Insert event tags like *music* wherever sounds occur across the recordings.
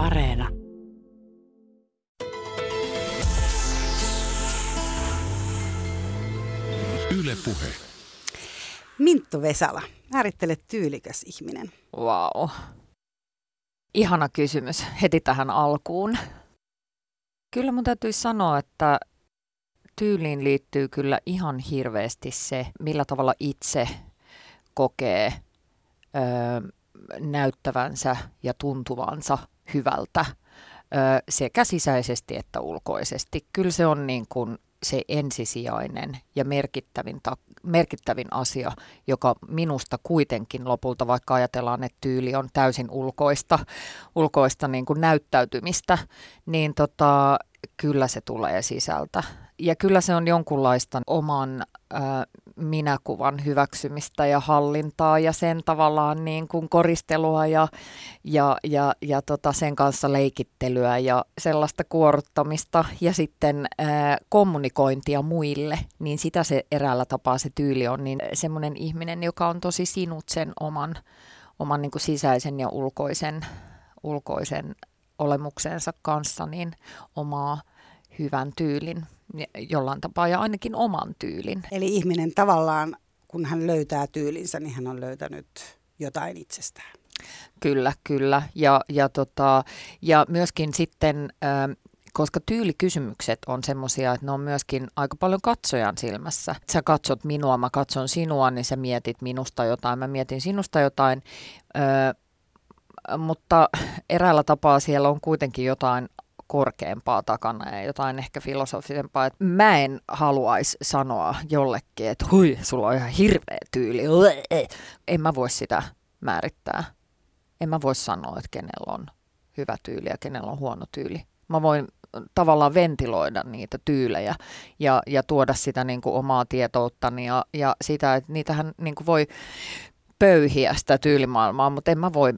Areena. Yle Puhe. Minttu Vesala, määrittele tyylikäs ihminen. Wow. Ihana kysymys heti tähän alkuun. Kyllä mun täytyy sanoa, että tyyliin liittyy kyllä ihan hirveästi se, millä tavalla itse kokee ö, näyttävänsä ja tuntuvansa hyvältä sekä sisäisesti että ulkoisesti. Kyllä se on niin kuin se ensisijainen ja merkittävin, ta- merkittävin asia, joka minusta kuitenkin lopulta, vaikka ajatellaan, että tyyli on täysin ulkoista, ulkoista niin kuin näyttäytymistä, niin tota, kyllä se tulee sisältä. Ja kyllä se on jonkunlaista oman äh, minäkuvan hyväksymistä ja hallintaa ja sen tavallaan niin kuin koristelua ja, ja, ja, ja tota sen kanssa leikittelyä ja sellaista kuoruttamista ja sitten äh, kommunikointia muille, niin sitä se eräällä tapaa se tyyli on, niin semmoinen ihminen, joka on tosi sinut sen oman, oman niin kuin sisäisen ja ulkoisen, ulkoisen olemuksensa kanssa, niin omaa hyvän tyylin jollain tapaa ja ainakin oman tyylin. Eli ihminen tavallaan, kun hän löytää tyylinsä, niin hän on löytänyt jotain itsestään. Kyllä, kyllä. Ja, ja, tota, ja myöskin sitten, äh, koska tyylikysymykset on semmoisia, että ne on myöskin aika paljon katsojan silmässä. Sä katsot minua, mä katson sinua, niin sä mietit minusta jotain, mä mietin sinusta jotain. Äh, mutta eräällä tapaa siellä on kuitenkin jotain korkeampaa takana ja jotain ehkä filosofisempaa. Että mä en haluaisi sanoa jollekin, että hui, sulla on ihan hirveä tyyli. En mä voi sitä määrittää. En mä voi sanoa, että kenellä on hyvä tyyli ja kenellä on huono tyyli. Mä voin tavallaan ventiloida niitä tyylejä ja, ja tuoda sitä niin kuin omaa tietouttani ja, ja sitä, että niitähän niin kuin voi pöyhiä sitä tyylimaailmaa, mutta en mä voi,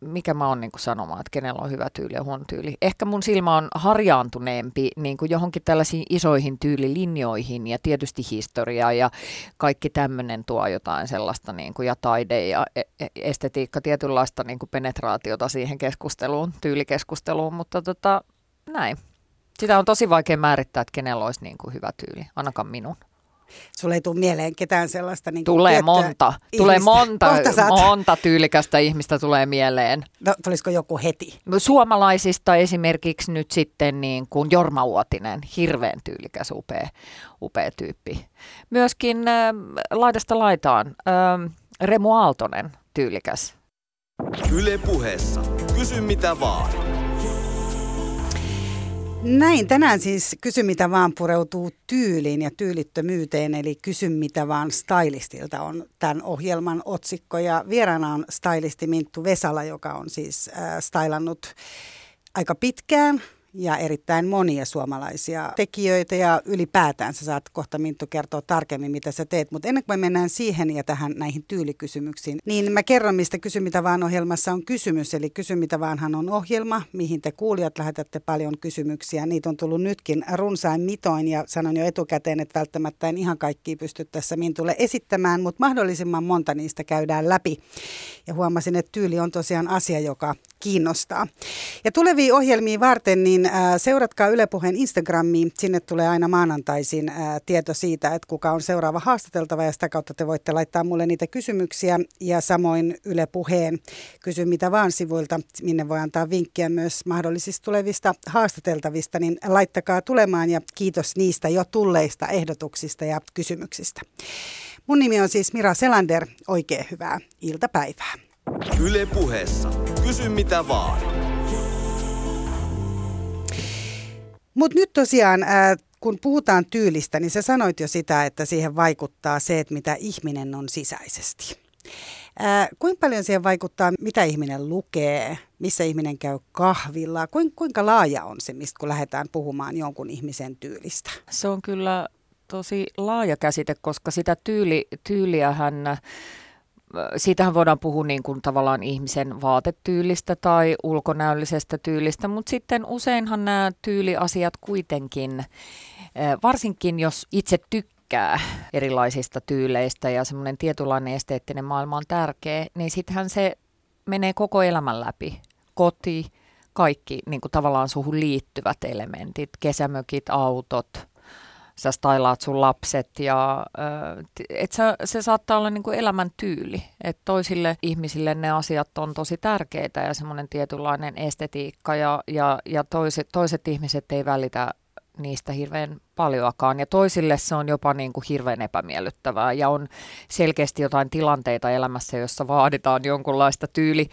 mikä mä oon niin sanomaan, että kenellä on hyvä tyyli ja huono tyyli. Ehkä mun silmä on harjaantuneempi niin kuin johonkin tällaisiin isoihin tyylilinjoihin ja tietysti historia ja kaikki tämmöinen tuo jotain sellaista niin kuin, ja taide ja e, e, estetiikka, tietynlaista niin kuin penetraatiota siihen keskusteluun, tyylikeskusteluun, mutta tota, näin. Sitä on tosi vaikea määrittää, että kenellä olisi niin kuin hyvä tyyli, ainakaan minun. Sulle ei tule mieleen ketään sellaista niin Tulee monta. Ihmistä. Tulee monta, monta tyylikästä ihmistä tulee mieleen. No, tulisiko joku heti? Suomalaisista esimerkiksi nyt sitten niin kuin Jorma Uotinen, hirveän tyylikäs, upea, upea tyyppi. Myöskin äh, laidasta laitaan äh, Remu Aaltonen, tyylikäs. Yle puheessa. Kysy mitä vaan. Näin, tänään siis Kysy mitä vaan pureutuu tyyliin ja tyylittömyyteen, eli Kysy mitä vaan stylistilta on tämän ohjelman otsikko. Ja vieraana on stylisti Minttu Vesala, joka on siis äh, stylannut aika pitkään ja erittäin monia suomalaisia tekijöitä ja ylipäätään sä saat kohta Minttu kertoa tarkemmin, mitä sä teet. Mutta ennen kuin me mennään siihen ja tähän näihin tyylikysymyksiin, niin mä kerron, mistä Kysy mitä vaan ohjelmassa on kysymys. Eli Kysy mitä vaanhan on ohjelma, mihin te kuulijat lähetätte paljon kysymyksiä. Niitä on tullut nytkin runsain mitoin ja sanon jo etukäteen, että välttämättä en ihan kaikki pysty tässä Mintulle esittämään, mutta mahdollisimman monta niistä käydään läpi. Ja huomasin, että tyyli on tosiaan asia, joka kiinnostaa. Ja tulevia ohjelmia varten, niin äh, seuratkaa Yle Puheen Instagramiin. Sinne tulee aina maanantaisin äh, tieto siitä, että kuka on seuraava haastateltava ja sitä kautta te voitte laittaa mulle niitä kysymyksiä. Ja samoin Yle Puheen kysy mitä vaan sivuilta, minne voi antaa vinkkiä myös mahdollisista tulevista haastateltavista, niin laittakaa tulemaan ja kiitos niistä jo tulleista ehdotuksista ja kysymyksistä. Mun nimi on siis Mira Selander. Oikein hyvää iltapäivää. Yle puheessa. Kysy mitä vaan. Mutta nyt tosiaan, äh, kun puhutaan tyylistä, niin sä sanoit jo sitä, että siihen vaikuttaa se, että mitä ihminen on sisäisesti. Äh, kuinka paljon siihen vaikuttaa, mitä ihminen lukee, missä ihminen käy kahvilla, kuinka, kuinka laaja on se, mistä kun lähdetään puhumaan jonkun ihmisen tyylistä? Se on kyllä tosi laaja käsite, koska sitä tyyli, tyyliähän siitähän voidaan puhua niin kuin tavallaan ihmisen vaatetyylistä tai ulkonäöllisestä tyylistä, mutta sitten useinhan nämä tyyliasiat kuitenkin, varsinkin jos itse tykkää erilaisista tyyleistä ja semmoinen tietynlainen esteettinen maailma on tärkeä, niin sittenhän se menee koko elämän läpi. Koti, kaikki niin kuin tavallaan suhun liittyvät elementit, kesämökit, autot, sä stylaat sun lapset ja et sä, se saattaa olla niin kuin elämäntyyli. että toisille ihmisille ne asiat on tosi tärkeitä ja semmoinen tietynlainen estetiikka ja, ja, ja toiset, toiset ihmiset ei välitä niistä hirveän paljoakaan. Ja toisille se on jopa niin kuin hirveän epämiellyttävää ja on selkeästi jotain tilanteita elämässä, jossa vaaditaan jonkunlaista tyyli,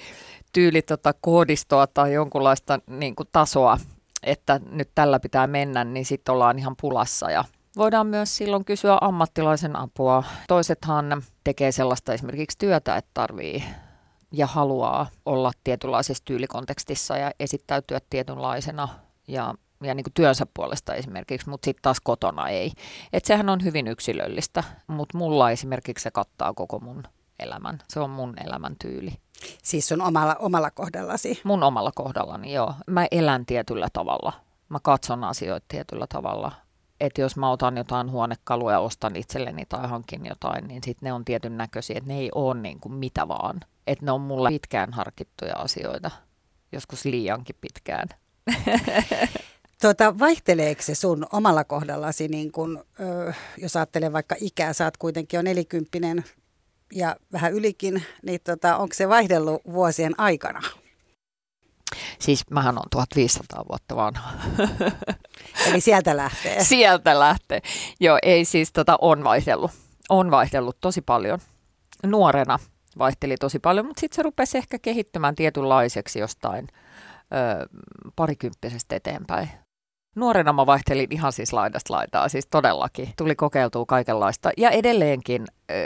tyyli tota, koodistoa tai jonkunlaista niin kuin tasoa, että nyt tällä pitää mennä, niin sitten ollaan ihan pulassa ja Voidaan myös silloin kysyä ammattilaisen apua. Toisethan tekee sellaista esimerkiksi työtä, että tarvii ja haluaa olla tietynlaisessa tyylikontekstissa ja esittäytyä tietynlaisena ja, ja niin kuin työnsä puolesta esimerkiksi, mutta sitten taas kotona ei. Et sehän on hyvin yksilöllistä, mutta mulla esimerkiksi se kattaa koko mun elämän. Se on mun elämäntyyli. Siis sun omalla, omalla kohdallasi? Mun omalla kohdallani, joo. Mä elän tietyllä tavalla. Mä katson asioita tietyllä tavalla että jos mä otan jotain huonekaluja ja ostan itselleni tai hankin jotain, niin sitten ne on tietyn näköisiä, että ne ei ole niin kuin mitä vaan. Että ne on mulle pitkään harkittuja asioita, joskus liiankin pitkään. *laughs* Tota, vaihteleeko se sun omalla kohdallasi, niin kun, jos ajattelee vaikka ikää, sä oot kuitenkin jo nelikymppinen ja vähän ylikin, niin tota, onko se vaihdellut vuosien aikana? Siis mähän on 1500 vuotta vanha. *laughs* Eli sieltä lähtee. sieltä lähtee. Joo, ei siis tota, on vaihdellut. On vaihdellut tosi paljon. Nuorena vaihteli tosi paljon, mutta sitten se rupesi ehkä kehittymään tietynlaiseksi jostain ö, parikymppisestä eteenpäin. Nuorena mä vaihtelin ihan siis laidasta laitaa, siis todellakin. Tuli kokeiltua kaikenlaista. Ja edelleenkin, äh,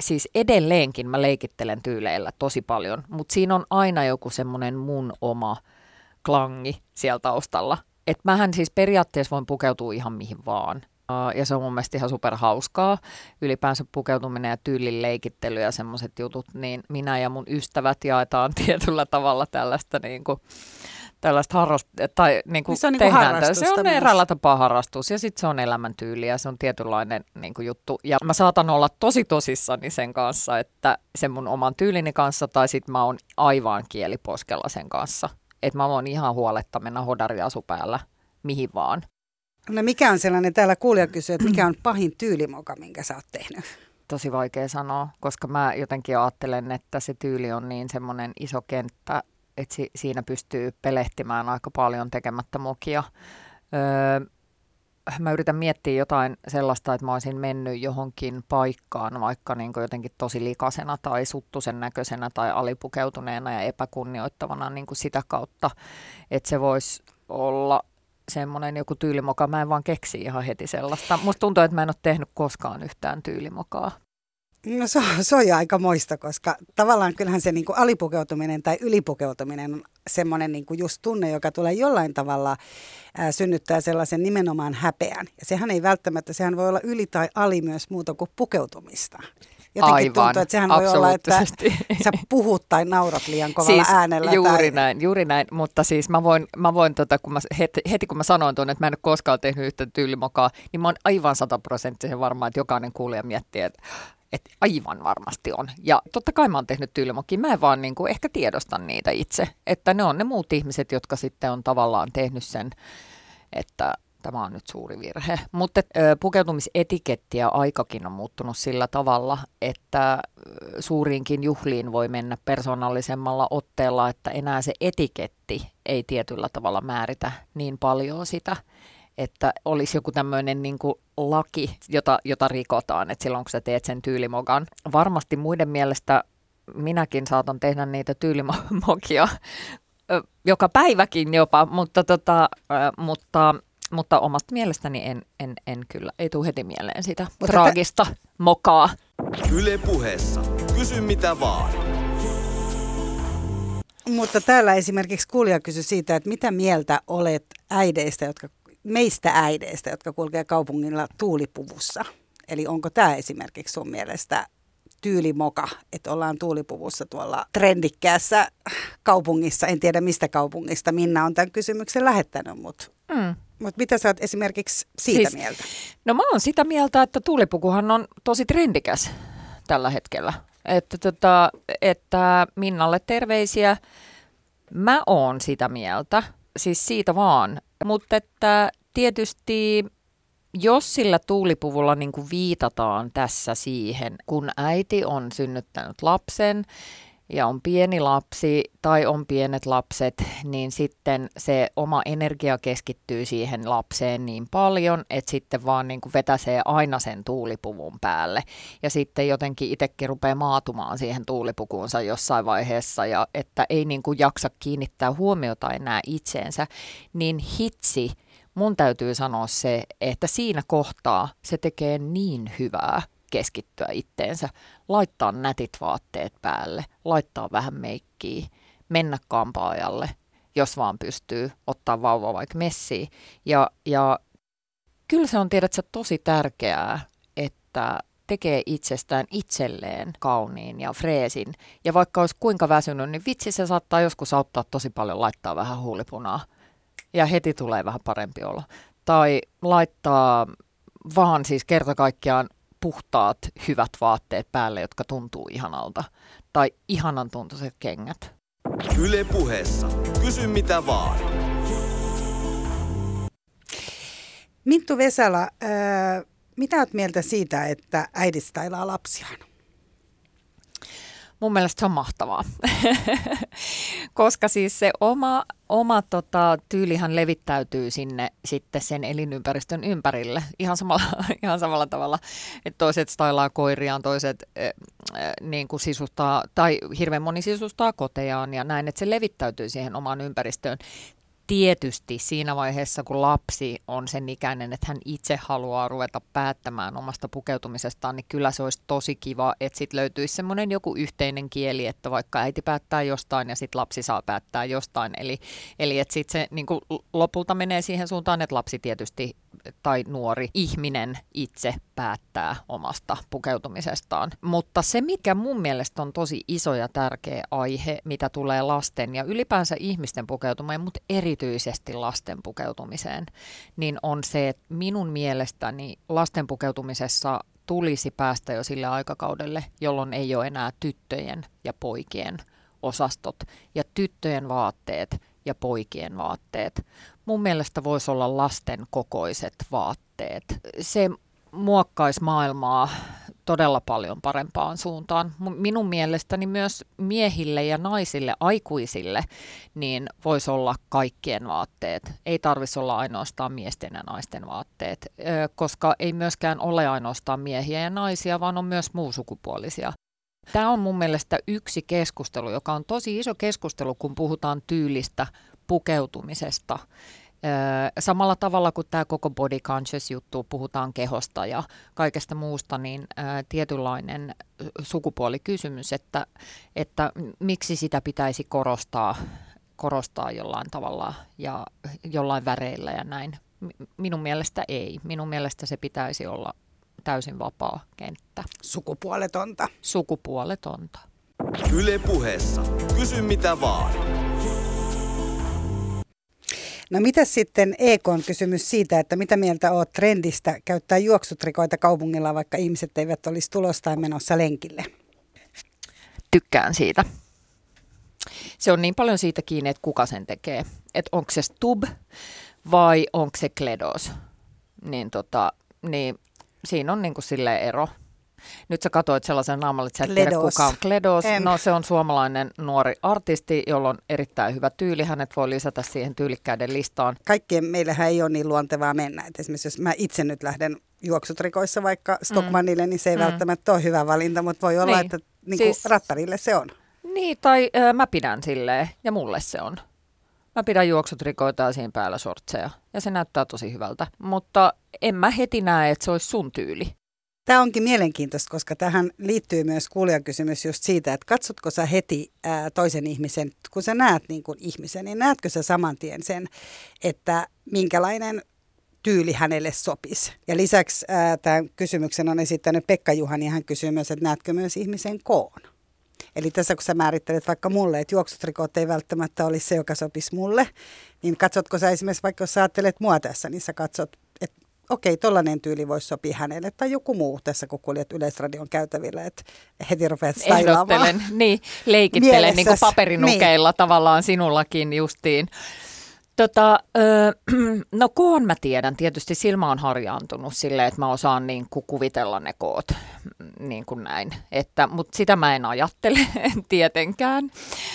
siis edelleenkin mä leikittelen tyyleillä tosi paljon, mutta siinä on aina joku semmoinen mun oma klangi siellä taustalla. Että mähän siis periaatteessa voin pukeutua ihan mihin vaan. Ja se on mun mielestä ihan super hauskaa. Ylipäänsä pukeutuminen ja tyylin leikittely ja semmoiset jutut, niin minä ja mun ystävät jaetaan *laughs* tietyllä tavalla tällaista niin kuin tällaista harrast- tai niin kuin se on, niin kuin se on eräällä tapaa harrastus ja sitten se on elämäntyyli ja se on tietynlainen niin kuin juttu. Ja mä saatan olla tosi tosissani sen kanssa, että sen mun oman tyylini kanssa tai sitten mä oon aivan kieliposkella sen kanssa. Että mä oon ihan huoletta mennä hodariasu päällä mihin vaan. No mikä on sellainen, täällä kuulija kysyy, että mikä on pahin tyylimoka, minkä sä oot tehnyt? Tosi vaikea sanoa, koska mä jotenkin ajattelen, että se tyyli on niin semmoinen iso kenttä, että si- siinä pystyy pelehtimään aika paljon tekemättä mokia. Öö, mä yritän miettiä jotain sellaista, että mä olisin mennyt johonkin paikkaan vaikka niin jotenkin tosi likasena tai suttusen näköisenä tai alipukeutuneena ja epäkunnioittavana niin sitä kautta, että se voisi olla semmoinen joku tyylimoka. Mä en vaan keksi ihan heti sellaista. Musta tuntuu, että mä en ole tehnyt koskaan yhtään tyylimokaa. No se, se on jo aika moista, koska tavallaan kyllähän se niin kuin alipukeutuminen tai ylipukeutuminen on semmoinen niin kuin just tunne, joka tulee jollain tavalla ää, synnyttää sellaisen nimenomaan häpeän. Ja sehän ei välttämättä, sehän voi olla yli tai ali myös muuta kuin pukeutumista. Jotenkin Aivan, tuntuu, että sehän voi olla, että *laughs* sä puhut tai naurat liian kovalla siis äänellä. Juuri tai... näin, juuri näin, mutta siis mä voin, mä voin tota, kun mä, heti, heti kun mä sanoin tuonne, että mä en ole koskaan tehnyt yhtä tyylimokaa, niin mä oon aivan sataprosenttisen varma, että jokainen kuulija miettii, että että aivan varmasti on. Ja totta kai mä oon tehnyt tyylimokki, mä en vaan niin kuin ehkä tiedosta niitä itse. Että ne on ne muut ihmiset, jotka sitten on tavallaan tehnyt sen, että tämä on nyt suuri virhe. Mutta pukeutumisetiketti ja aikakin on muuttunut sillä tavalla, että suuriinkin juhliin voi mennä persoonallisemmalla otteella, että enää se etiketti ei tietyllä tavalla määritä niin paljon sitä että olisi joku tämmöinen niin kuin laki, jota, jota rikotaan, että silloin kun sä teet sen tyylimokan. Varmasti muiden mielestä minäkin saatan tehdä niitä tyylimokia joka päiväkin jopa, mutta, tota, mutta, mutta omasta mielestäni en, en, en kyllä, ei tule heti mieleen sitä mutta traagista te... mokaa. Yle puheessa. Kysy mitä vaan. Mutta täällä esimerkiksi kuulija kysyi siitä, että mitä mieltä olet äideistä, jotka meistä äideistä, jotka kulkee kaupungilla tuulipuvussa. Eli onko tämä esimerkiksi sun mielestä tyylimoka, että ollaan tuulipuvussa tuolla trendikkäässä kaupungissa. En tiedä mistä kaupungista Minna on tämän kysymyksen lähettänyt, mutta mm. Mutta mitä sä oot esimerkiksi siitä siis, mieltä? No mä oon sitä mieltä, että tuulipukuhan on tosi trendikäs tällä hetkellä. Että, tota, että Minnalle terveisiä Mä oon sitä mieltä, siis siitä vaan. Mutta että tietysti jos sillä tuulipuvulla niin kuin viitataan tässä siihen, kun äiti on synnyttänyt lapsen ja on pieni lapsi tai on pienet lapset, niin sitten se oma energia keskittyy siihen lapseen niin paljon, että sitten vaan niin kuin vetäsee aina sen tuulipuvun päälle. Ja sitten jotenkin itsekin rupeaa maatumaan siihen tuulipukuunsa jossain vaiheessa, ja että ei niin kuin jaksa kiinnittää huomiota enää itseensä, niin hitsi, mun täytyy sanoa se, että siinä kohtaa se tekee niin hyvää keskittyä itteensä, laittaa nätit vaatteet päälle, laittaa vähän meikkiä, mennä kampaajalle, jos vaan pystyy, ottaa vauva vaikka messiin. Ja, ja kyllä se on, tiedätkö, tosi tärkeää, että tekee itsestään itselleen kauniin ja freesin. Ja vaikka olisi kuinka väsynyt, niin vitsi se saattaa joskus auttaa tosi paljon laittaa vähän huulipunaa. Ja heti tulee vähän parempi olo. Tai laittaa vaan siis kerta kaikkiaan puhtaat, hyvät vaatteet päälle, jotka tuntuu ihanalta. Tai ihanan tuntuiset kengät. Yle puheessa. Kysy mitä vaan. Minttu Vesala, ää, mitä olet mieltä siitä, että äidit stailaa lapsiaan? Mun mielestä se on mahtavaa, *laughs* koska siis se oma, oma tota, tyylihan levittäytyy sinne sitten sen elinympäristön ympärille. Ihan samalla, *laughs* ihan samalla tavalla, että toiset stailaa koiriaan, toiset äh, niin kuin sisustaa, tai hirveän moni sisustaa kotejaan ja näin, että se levittäytyy siihen omaan ympäristöön tietysti siinä vaiheessa, kun lapsi on sen ikäinen, että hän itse haluaa ruveta päättämään omasta pukeutumisestaan, niin kyllä se olisi tosi kiva, että sitten löytyisi semmoinen joku yhteinen kieli, että vaikka äiti päättää jostain ja sitten lapsi saa päättää jostain. Eli, eli että sitten se niin lopulta menee siihen suuntaan, että lapsi tietysti tai nuori ihminen itse päättää omasta pukeutumisestaan. Mutta se, mikä mun mielestä on tosi iso ja tärkeä aihe, mitä tulee lasten ja ylipäänsä ihmisten pukeutumiseen, mutta erityisesti lasten pukeutumiseen, niin on se, että minun mielestäni lasten pukeutumisessa tulisi päästä jo sille aikakaudelle, jolloin ei ole enää tyttöjen ja poikien osastot ja tyttöjen vaatteet ja poikien vaatteet. Mun mielestä voisi olla lasten kokoiset vaatteet. Se muokkaisi maailmaa todella paljon parempaan suuntaan. Minun mielestäni myös miehille ja naisille, aikuisille, niin voisi olla kaikkien vaatteet. Ei tarvitsisi olla ainoastaan miesten ja naisten vaatteet, koska ei myöskään ole ainoastaan miehiä ja naisia, vaan on myös muusukupuolisia. Tämä on mun mielestä yksi keskustelu, joka on tosi iso keskustelu, kun puhutaan tyylistä, pukeutumisesta. Samalla tavalla kuin tämä koko body conscious juttu, puhutaan kehosta ja kaikesta muusta, niin tietynlainen sukupuolikysymys, että, että miksi sitä pitäisi korostaa, korostaa jollain tavalla ja jollain väreillä ja näin. Minun mielestä ei. Minun mielestä se pitäisi olla täysin vapaa kenttä. Sukupuoletonta. Sukupuoletonta. Yle puheessa. Kysy mitä vaan. No mitä sitten EKn kysymys siitä, että mitä mieltä oot trendistä käyttää juoksutrikoita kaupungilla, vaikka ihmiset eivät olisi tulossa tai menossa lenkille? Tykkään siitä. Se on niin paljon siitä kiinni, että kuka sen tekee. Että onko se Stub vai onko se Kledos. Niin, tota, niin siinä on niin kuin ero. Nyt sä katsoit sellaisen naaman, että sä et tiedä kuka on Kledos. En. No se on suomalainen nuori artisti, jolla on erittäin hyvä tyyli. Hänet voi lisätä siihen tyylikkäiden listaan. Kaikkien meillähän ei ole niin luontevaa mennä. Et esimerkiksi jos mä itse nyt lähden juoksutrikoissa vaikka Stockmanille, mm. niin se ei mm. välttämättä ole hyvä valinta, mutta voi olla, niin. että niin siis, rattarille se on. Niin, tai ö, mä pidän silleen, ja mulle se on. Mä pidän juoksutrikoita ja siinä päällä sortseja, ja se näyttää tosi hyvältä. Mutta en mä heti näe, että se olisi sun tyyli. Tämä onkin mielenkiintoista, koska tähän liittyy myös kuulijakysymys just siitä, että katsotko sä heti ää, toisen ihmisen, kun sä näet niin kuin ihmisen, niin näetkö sä saman tien sen, että minkälainen tyyli hänelle sopisi. Ja lisäksi tämän kysymyksen on esittänyt Pekka Juhani, hän kysyy myös, että näetkö myös ihmisen koon? Eli tässä kun sä määrittelet vaikka mulle, että juoksutrikot ei välttämättä olisi se, joka sopisi mulle, niin katsotko sä esimerkiksi, vaikka jos sä ajattelet mua tässä, niin sä katsot okei, tollainen tyyli voisi sopia hänelle tai joku muu tässä, kun kuljet Yleisradion käytävillä, että heti rupeat. Ehdottelen, niin, leikittelen niin kuin paperinukeilla niin. tavallaan sinullakin justiin. Tota, öö, *clears throat* no koon mä tiedän, tietysti silmä on harjaantunut silleen, että mä osaan niin kuin kuvitella ne koot, mm, niin kuin näin. Että, mutta sitä mä en ajattele *laughs* tietenkään.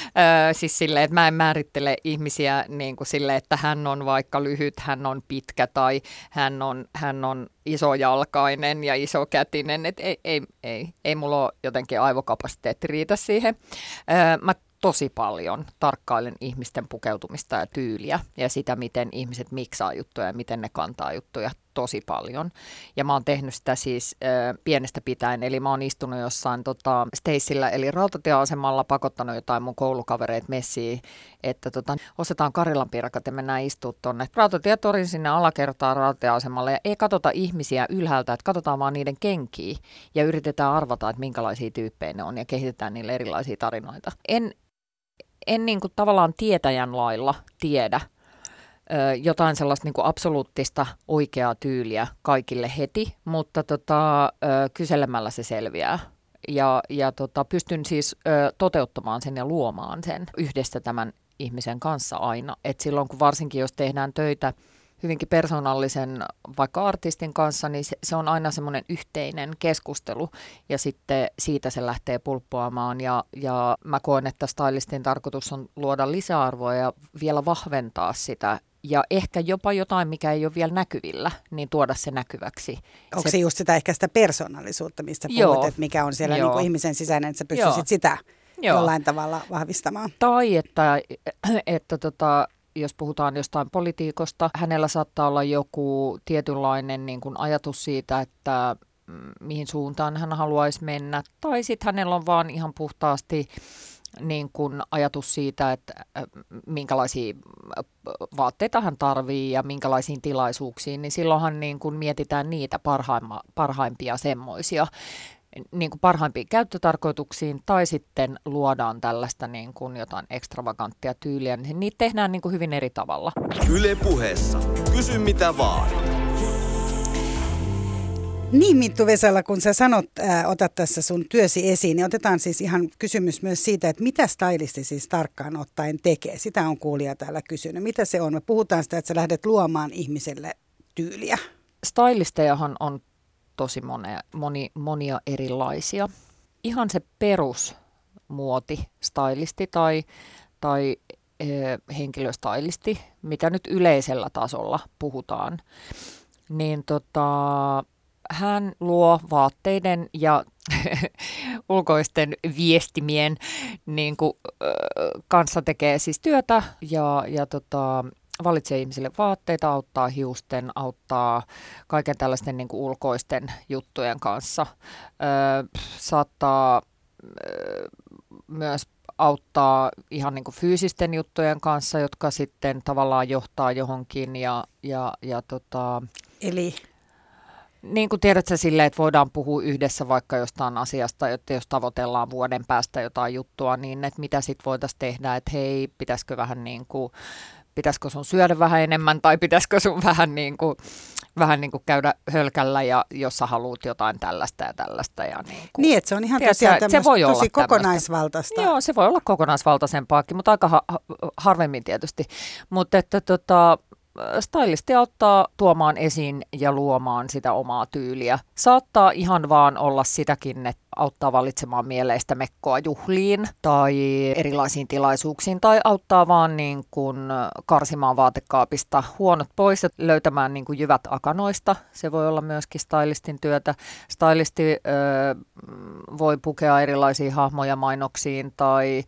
Öö, siis silleen, että mä en määrittele ihmisiä niin kuin silleen, että hän on vaikka lyhyt, hän on pitkä tai hän on, hän on isojalkainen ja isokätinen. Et ei, ei, ei, ei mulla ole jotenkin aivokapasiteetti riitä siihen. Öö, mä tosi paljon tarkkailen ihmisten pukeutumista ja tyyliä ja sitä, miten ihmiset miksaa juttuja ja miten ne kantaa juttuja tosi paljon. Ja mä oon tehnyt sitä siis ö, pienestä pitäen, eli mä oon istunut jossain tota, Stacella, eli rautatieasemalla pakottanut jotain mun koulukavereita messiin, että tota, ostetaan Karilan pirkat ja mennään istua tuonne rautatietorin sinne alakertaan rautatieasemalle ja ei katsota ihmisiä ylhäältä, että katsotaan vaan niiden kenkiä ja yritetään arvata, että minkälaisia tyyppejä ne on ja kehitetään niille erilaisia tarinoita. En en niin kuin tavallaan tietäjän lailla tiedä jotain sellaista niin kuin absoluuttista oikeaa tyyliä kaikille heti, mutta tota, kyselemällä se selviää. Ja, ja tota, pystyn siis toteuttamaan sen ja luomaan sen yhdessä tämän ihmisen kanssa aina. Et silloin kun varsinkin jos tehdään töitä – hyvinkin persoonallisen vaikka artistin kanssa, niin se, se on aina semmoinen yhteinen keskustelu ja sitten siitä se lähtee pulppuamaan ja, ja mä koen, että stylistin tarkoitus on luoda lisäarvoa ja vielä vahventaa sitä ja ehkä jopa jotain, mikä ei ole vielä näkyvillä, niin tuoda se näkyväksi. Onko se just sitä ehkä sitä persoonallisuutta, mistä puhut, Joo. että mikä on siellä niin kuin ihmisen sisäinen, että sä pystyisit sitä Joo. jollain tavalla vahvistamaan? Tai että, *clears throat* että tota, jos puhutaan jostain politiikosta, hänellä saattaa olla joku tietynlainen niin kuin ajatus siitä, että mm, mihin suuntaan hän haluaisi mennä. Tai sitten hänellä on vaan ihan puhtaasti niin kuin ajatus siitä, että äh, minkälaisia äh, vaatteita hän tarvii ja minkälaisiin tilaisuuksiin, niin silloinhan niin kuin mietitään niitä parhaimpia semmoisia niin kuin parhaimpiin käyttötarkoituksiin tai sitten luodaan tällaista niin kuin jotain ekstravaganttia tyyliä, niin niitä tehdään niin kuin hyvin eri tavalla. Yle puheessa. Kysy mitä vaan. Niin Minttu Vesala, kun sä sanot, äh, otat tässä sun työsi esiin, niin otetaan siis ihan kysymys myös siitä, että mitä stylisti siis tarkkaan ottaen tekee. Sitä on kuulija täällä kysynyt. Mitä se on? Me puhutaan sitä, että sä lähdet luomaan ihmiselle tyyliä. Stylistejahan on tosi monia, moni, monia erilaisia. Ihan se perusmuoti, stylisti tai, tai e, henkilöstylisti, mitä nyt yleisellä tasolla puhutaan, niin tota, hän luo vaatteiden ja *laughs* ulkoisten viestimien niin kuin, kanssa tekee siis työtä ja, ja tota, valitsee ihmisille vaatteita, auttaa hiusten, auttaa kaiken tällaisten niin kuin ulkoisten juttujen kanssa. Ö, saattaa ö, myös auttaa ihan niin kuin fyysisten juttujen kanssa, jotka sitten tavallaan johtaa johonkin ja, ja, ja tota, Eli? Niin kuin tiedät sä silleen, että voidaan puhua yhdessä vaikka jostain asiasta, että jos tavoitellaan vuoden päästä jotain juttua, niin että mitä sitten voitaisiin tehdä, että hei, pitäisikö vähän niin kuin pitäisikö sun syödä vähän enemmän tai pitäisikö sun vähän niin kuin, vähän niin kuin käydä hölkällä ja jos sä haluat jotain tällaista ja tällaista. Ja niin, kuin, niin että se on ihan tosiaan se voi tosi olla kokonaisvaltaista. Joo, se voi olla kokonaisvaltaisempaakin, mutta aika ha- harvemmin tietysti. Mutta että tota, stylisti auttaa tuomaan esiin ja luomaan sitä omaa tyyliä. Saattaa ihan vaan olla sitäkin, että auttaa valitsemaan mieleistä mekkoa juhliin tai erilaisiin tilaisuuksiin tai auttaa vaan niin kuin karsimaan vaatekaapista huonot pois ja löytämään niin kuin jyvät akanoista. Se voi olla myöskin stylistin työtä. Stylisti ö, voi pukea erilaisiin hahmoja mainoksiin tai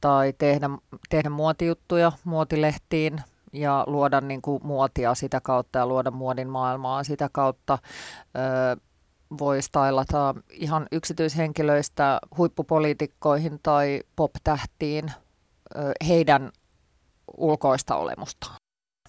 tai tehdä, tehdä muotijuttuja muotilehtiin, ja luoda niin kuin muotia sitä kautta ja luoda muodin maailmaa sitä kautta. Öö, voi stylata ihan yksityishenkilöistä huippupoliitikkoihin tai pop-tähtiin öö, heidän ulkoista olemustaan.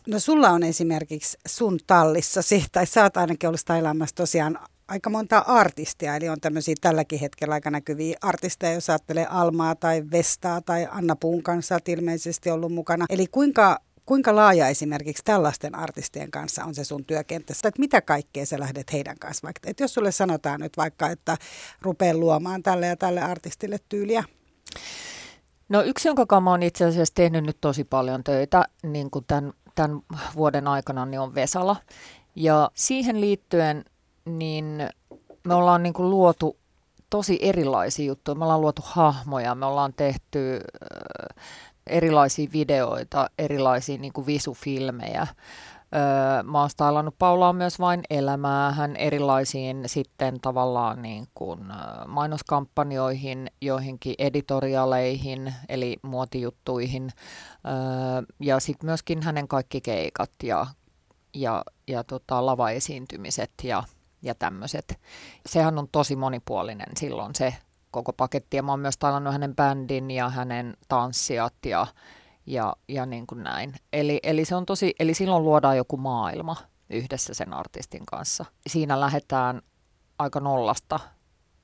No sulla on esimerkiksi sun tallissasi, tai sä oot ainakin ollut stylaamassa tosiaan aika monta artistia, eli on tämmöisiä tälläkin hetkellä aika näkyviä artisteja, jos ajattelee Almaa tai Vestaa tai Anna Puun kanssa, ilmeisesti ollut mukana. Eli kuinka kuinka laaja esimerkiksi tällaisten artistien kanssa on se sun työkenttässä, että mitä kaikkea sä lähdet heidän kanssa, vaikka, että jos sulle sanotaan nyt vaikka, että rupee luomaan tälle ja tälle artistille tyyliä, No yksi, jonka kanssa olen itse asiassa tehnyt nyt tosi paljon töitä niin kuin tämän, tämän vuoden aikana, niin on Vesala. Ja siihen liittyen niin me ollaan niin kuin luotu tosi erilaisia juttuja. Me ollaan luotu hahmoja, me ollaan tehty erilaisia videoita, erilaisia niin kuin visufilmejä. Öö, mä oon stylannut Paulaa myös vain elämää, hän erilaisiin sitten tavallaan niin kuin mainoskampanjoihin, joihinkin editorialeihin, eli muotijuttuihin, öö, ja sitten myöskin hänen kaikki keikat ja, ja, ja tota, lavaesiintymiset ja, ja tämmöiset. Sehän on tosi monipuolinen silloin se koko paketti, ja mä oon myös tallannut hänen bändin ja hänen tanssijat ja ja, ja niin kuin näin. Eli, eli, se on tosi, eli silloin luodaan joku maailma yhdessä sen artistin kanssa. Siinä lähdetään aika nollasta,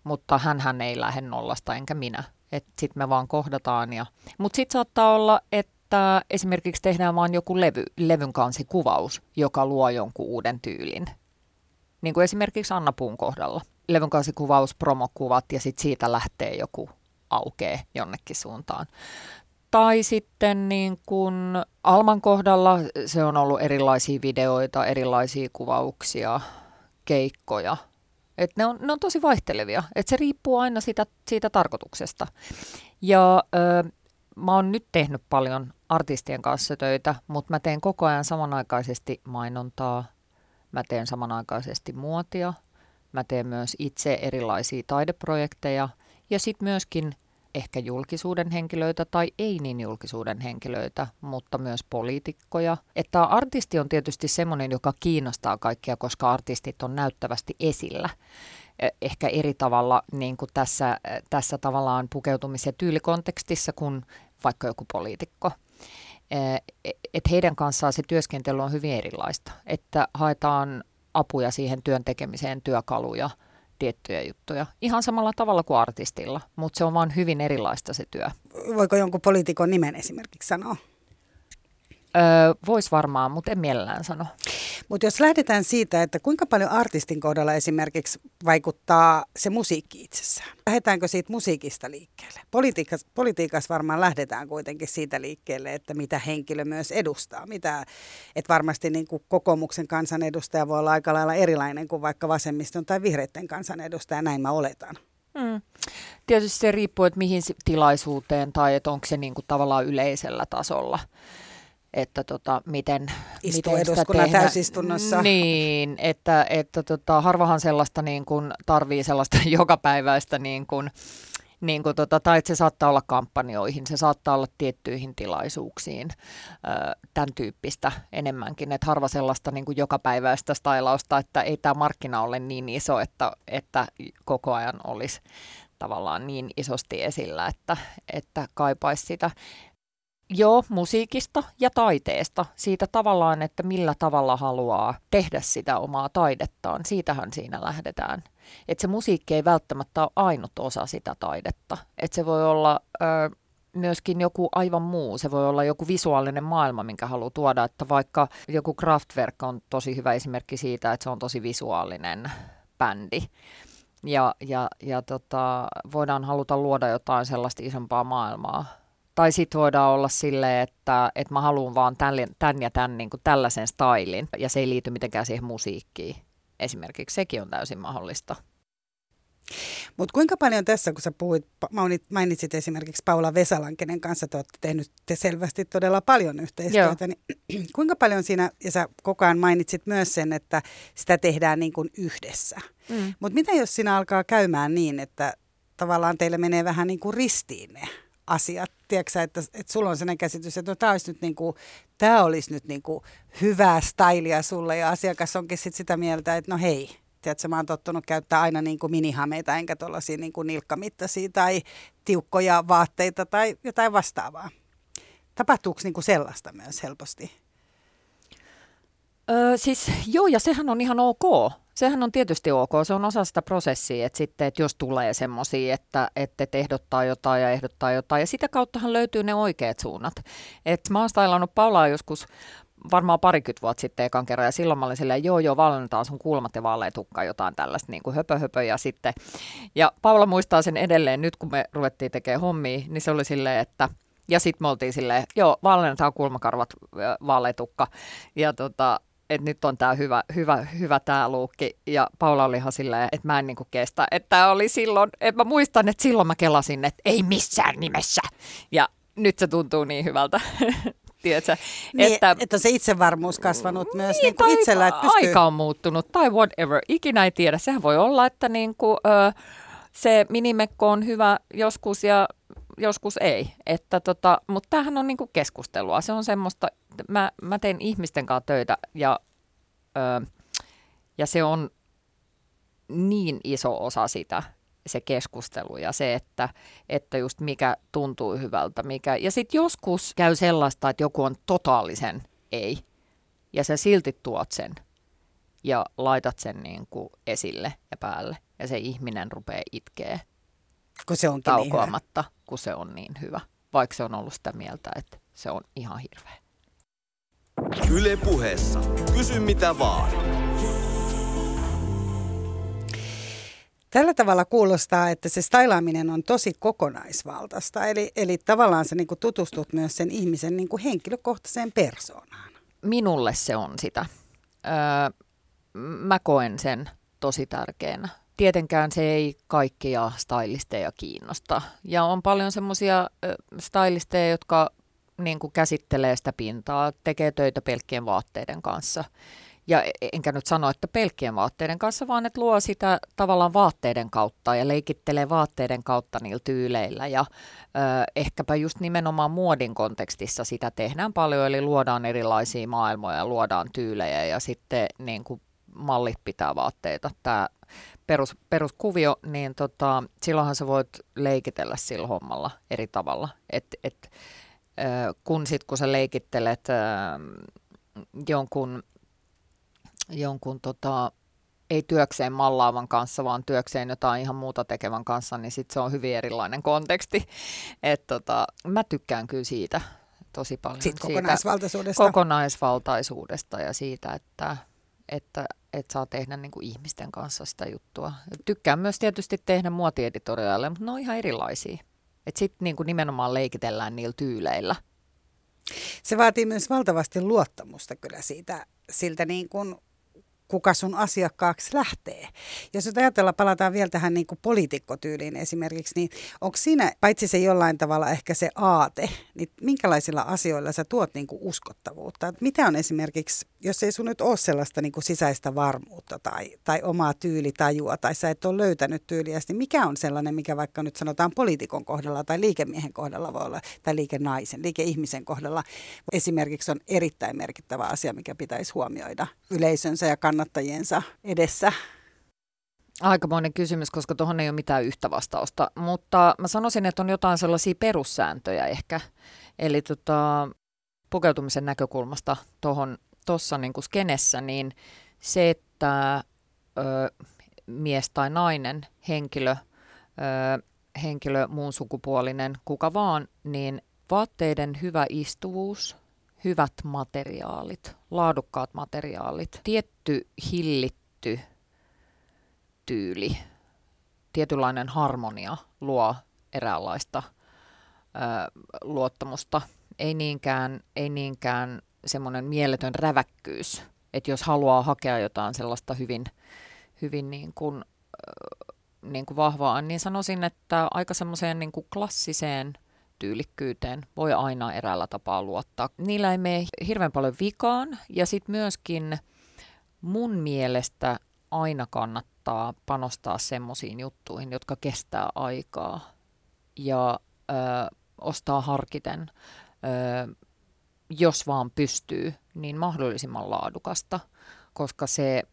mutta hän ei lähde nollasta, enkä minä. Sitten me vaan kohdataan. Ja... Mutta sitten saattaa olla, että esimerkiksi tehdään vaan joku levy, levyn kansi kuvaus, joka luo jonkun uuden tyylin. Niin kuin esimerkiksi Anna Puun kohdalla. Levyn kansi kuvaus, promokuvat ja sitten siitä lähtee joku aukee jonnekin suuntaan. Tai sitten niin kuin Alman kohdalla se on ollut erilaisia videoita, erilaisia kuvauksia, keikkoja. Et ne, on, ne on tosi vaihtelevia. Et se riippuu aina siitä, siitä tarkoituksesta. Ja ö, mä oon nyt tehnyt paljon artistien kanssa töitä, mutta mä teen koko ajan samanaikaisesti mainontaa. Mä teen samanaikaisesti muotia. Mä teen myös itse erilaisia taideprojekteja. Ja sitten myöskin ehkä julkisuuden henkilöitä tai ei niin julkisuuden henkilöitä, mutta myös poliitikkoja. Että artisti on tietysti semmoinen, joka kiinnostaa kaikkia, koska artistit on näyttävästi esillä e, ehkä eri tavalla niin kuin tässä, tässä tavallaan pukeutumis- ja tyylikontekstissa kuin vaikka joku poliitikko. E, että heidän kanssaan se työskentely on hyvin erilaista, että haetaan apuja siihen työn tekemiseen, työkaluja – tiettyjä juttuja. Ihan samalla tavalla kuin artistilla, mutta se on vaan hyvin erilaista se työ. Voiko jonkun poliitikon nimen esimerkiksi sanoa? Öö, Voisi varmaan, mutta en mielellään sano. Mutta jos lähdetään siitä, että kuinka paljon artistin kohdalla esimerkiksi vaikuttaa se musiikki itsessään. Lähdetäänkö siitä musiikista liikkeelle? Politiikas, politiikassa varmaan lähdetään kuitenkin siitä liikkeelle, että mitä henkilö myös edustaa. Mitä, että varmasti niin kuin kokoomuksen kansanedustaja voi olla aika lailla erilainen kuin vaikka vasemmiston tai vihreiden kansanedustaja, näin mä oletan. Hmm. Tietysti se riippuu, että mihin tilaisuuteen tai että onko se niin kuin tavallaan yleisellä tasolla että tota, miten, Istuu miten eduskunnan tehdä. täysistunnossa. Niin, että, että tota, harvahan sellaista niin kuin, tarvii sellaista *laughs* jokapäiväistä niin kuin, niin kuin tota, tai että se saattaa olla kampanjoihin, se saattaa olla tiettyihin tilaisuuksiin, tämän tyyppistä enemmänkin, että harva sellaista niin kuin jokapäiväistä stailausta, että ei tämä markkina ole niin iso, että, että koko ajan olisi tavallaan niin isosti esillä, että, että kaipaisi sitä. Joo, musiikista ja taiteesta. Siitä tavallaan, että millä tavalla haluaa tehdä sitä omaa taidettaan. Siitähän siinä lähdetään. Että se musiikki ei välttämättä ole ainut osa sitä taidetta. Että se voi olla ö, myöskin joku aivan muu. Se voi olla joku visuaalinen maailma, minkä haluaa tuoda. Että vaikka joku Kraftwerk on tosi hyvä esimerkki siitä, että se on tosi visuaalinen bändi. Ja, ja, ja tota, voidaan haluta luoda jotain sellaista isompaa maailmaa tai sitten voidaan olla silleen, että, että mä haluan vaan tämän, tämän ja tämän niin kuin tällaisen stylin, ja se ei liity mitenkään siihen musiikkiin. Esimerkiksi sekin on täysin mahdollista. Mutta kuinka paljon tässä, kun sä puhuit, mainitsit esimerkiksi Paula Vesalan, kenen kanssa te olette tehnyt te selvästi todella paljon yhteistyötä, Joo. niin *clears throat* kuinka paljon siinä, ja sä koko ajan mainitsit myös sen, että sitä tehdään niin kuin yhdessä. Mm. Mutta mitä jos siinä alkaa käymään niin, että tavallaan teille menee vähän niin kuin ristiin ne asiat. Tiedätkö, että, että sulla on sellainen käsitys, että no, tämä olisi nyt, niin kuin, tämä olisi nyt niin kuin hyvää stylia sulle ja asiakas onkin sit sitä mieltä, että no hei, tiedätkö, mä oon tottunut käyttää aina niin kuin minihameita enkä tuollaisia niin nilkkamittaisia tai tiukkoja vaatteita tai jotain vastaavaa. Tapahtuuko niin kuin sellaista myös helposti? Öö, siis joo, ja sehän on ihan ok. Sehän on tietysti ok, se on osa sitä prosessia, että sitten, että jos tulee semmoisia, että, että ehdottaa jotain ja ehdottaa jotain, ja sitä kauttahan löytyy ne oikeat suunnat. Et mä oon stailannut Paulaa joskus varmaan parikymmentä vuotta sitten ekan kerran, ja silloin mä olin silleen, joo joo, valmennetaan sun kulmat ja vaaleetukka, jotain tällaista niin kuin höpö, höpö, ja sitten, ja Paula muistaa sen edelleen, nyt kun me ruvettiin tekemään hommia, niin se oli silleen, että ja sitten me oltiin silleen, joo, valmennetaan kulmakarvat, vaaletukka, ja tota, että nyt on tämä hyvä, hyvä, hyvä tämä luukki. Ja Paula oli ihan silleen, että mä en niinku kestä. Että tämä oli silloin, että mä muistan, että silloin mä kelasin, että ei missään nimessä. Ja nyt se tuntuu niin hyvältä. *laughs* Tiedätkö? Niin, että, että se itsevarmuus kasvanut myös niin, niin kuin itsellä. Että pystyy... Aika on muuttunut tai whatever. Ikinä ei tiedä. Sehän voi olla, että niin kuin, ö, se minimekko on hyvä joskus ja joskus ei. Että tota, mutta tämähän on niinku keskustelua. Se on semmoista, mä, mä teen ihmisten kanssa töitä ja, ö, ja se on niin iso osa sitä, se keskustelu ja se, että, että just mikä tuntuu hyvältä. Mikä, ja sitten joskus käy sellaista, että joku on totaalisen ei ja sä silti tuot sen ja laitat sen niin kuin esille ja päälle ja se ihminen rupeaa itkee kun se onkin taukoamatta, niin kun se on niin hyvä. Vaikka se on ollut sitä mieltä, että se on ihan hirveä. Yle puheessa. Kysy mitä vaan. Tällä tavalla kuulostaa, että se stylaaminen on tosi kokonaisvaltaista. Eli, eli tavallaan sä niin tutustut myös sen ihmisen niin henkilökohtaiseen persoonaan. Minulle se on sitä. Öö, mä koen sen tosi tärkeänä tietenkään se ei kaikkia stylisteja kiinnosta. Ja on paljon semmoisia stylisteja, jotka niin kuin käsittelee sitä pintaa, tekee töitä pelkkien vaatteiden kanssa. Ja e, enkä nyt sano, että pelkkien vaatteiden kanssa, vaan että luo sitä tavallaan vaatteiden kautta ja leikittelee vaatteiden kautta niillä tyyleillä. Ja ö, ehkäpä just nimenomaan muodin kontekstissa sitä tehdään paljon, eli luodaan erilaisia maailmoja, luodaan tyylejä ja sitten niin kuin mallit pitää vaatteita. Tämä perus, peruskuvio, niin tota, silloinhan sä voit leikitellä sillä hommalla eri tavalla. Et, et, äh, kun sit kun sä leikittelet äh, jonkun, jonkun tota, ei työkseen mallaavan kanssa, vaan työkseen jotain ihan muuta tekevän kanssa, niin sit se on hyvin erilainen konteksti. Et tota, mä tykkään kyllä siitä tosi paljon. Siitä kokonaisvaltaisuudesta. kokonaisvaltaisuudesta ja siitä, että, että että saa tehdä niin kuin ihmisten kanssa sitä juttua. Tykkään myös tietysti tehdä muotieditoriaaleja, mutta ne on ihan erilaisia. Että sitten niin nimenomaan leikitellään niillä tyyleillä. Se vaatii myös valtavasti luottamusta kyllä siitä, siltä niin kuin kuka sun asiakkaaksi lähtee. Jos nyt ajatellaan, palataan vielä tähän niin kuin poliitikkotyyliin esimerkiksi, niin onko siinä, paitsi se jollain tavalla ehkä se aate, niin minkälaisilla asioilla sä tuot niin kuin uskottavuutta? Et mitä on esimerkiksi, jos ei sun nyt ole sellaista niin kuin sisäistä varmuutta tai, tai omaa tyylitajua, tai sä et ole löytänyt tyyliä, niin mikä on sellainen, mikä vaikka nyt sanotaan poliitikon kohdalla tai liikemiehen kohdalla voi olla, tai liikenaisen, liikeihmisen kohdalla esimerkiksi on erittäin merkittävä asia, mikä pitäisi huomioida yleisönsä ja kann- kannattajiensa edessä? Aikamoinen kysymys, koska tuohon ei ole mitään yhtä vastausta, mutta mä sanoisin, että on jotain sellaisia perussääntöjä ehkä. Eli tota, pukeutumisen näkökulmasta tuohon tuossa niin skenessä, niin se, että ö, mies tai nainen, henkilö, ö, henkilö, muun sukupuolinen, kuka vaan, niin vaatteiden hyvä istuvuus, hyvät materiaalit, laadukkaat materiaalit, tietty hillitty tyyli, tietynlainen harmonia luo eräänlaista ö, luottamusta. Ei niinkään, ei niinkään semmoinen mieletön räväkkyys, että jos haluaa hakea jotain sellaista hyvin, hyvin niin kuin, niin kuin vahvaa, niin sanoisin, että aika semmoiseen niin kuin klassiseen – tyylikkyyteen voi aina eräällä tapaa luottaa. Niillä ei mene hirveän paljon vikaan ja sitten myöskin mun mielestä aina kannattaa panostaa semmoisiin juttuihin, jotka kestää aikaa ja ö, ostaa harkiten, ö, jos vaan pystyy, niin mahdollisimman laadukasta, koska se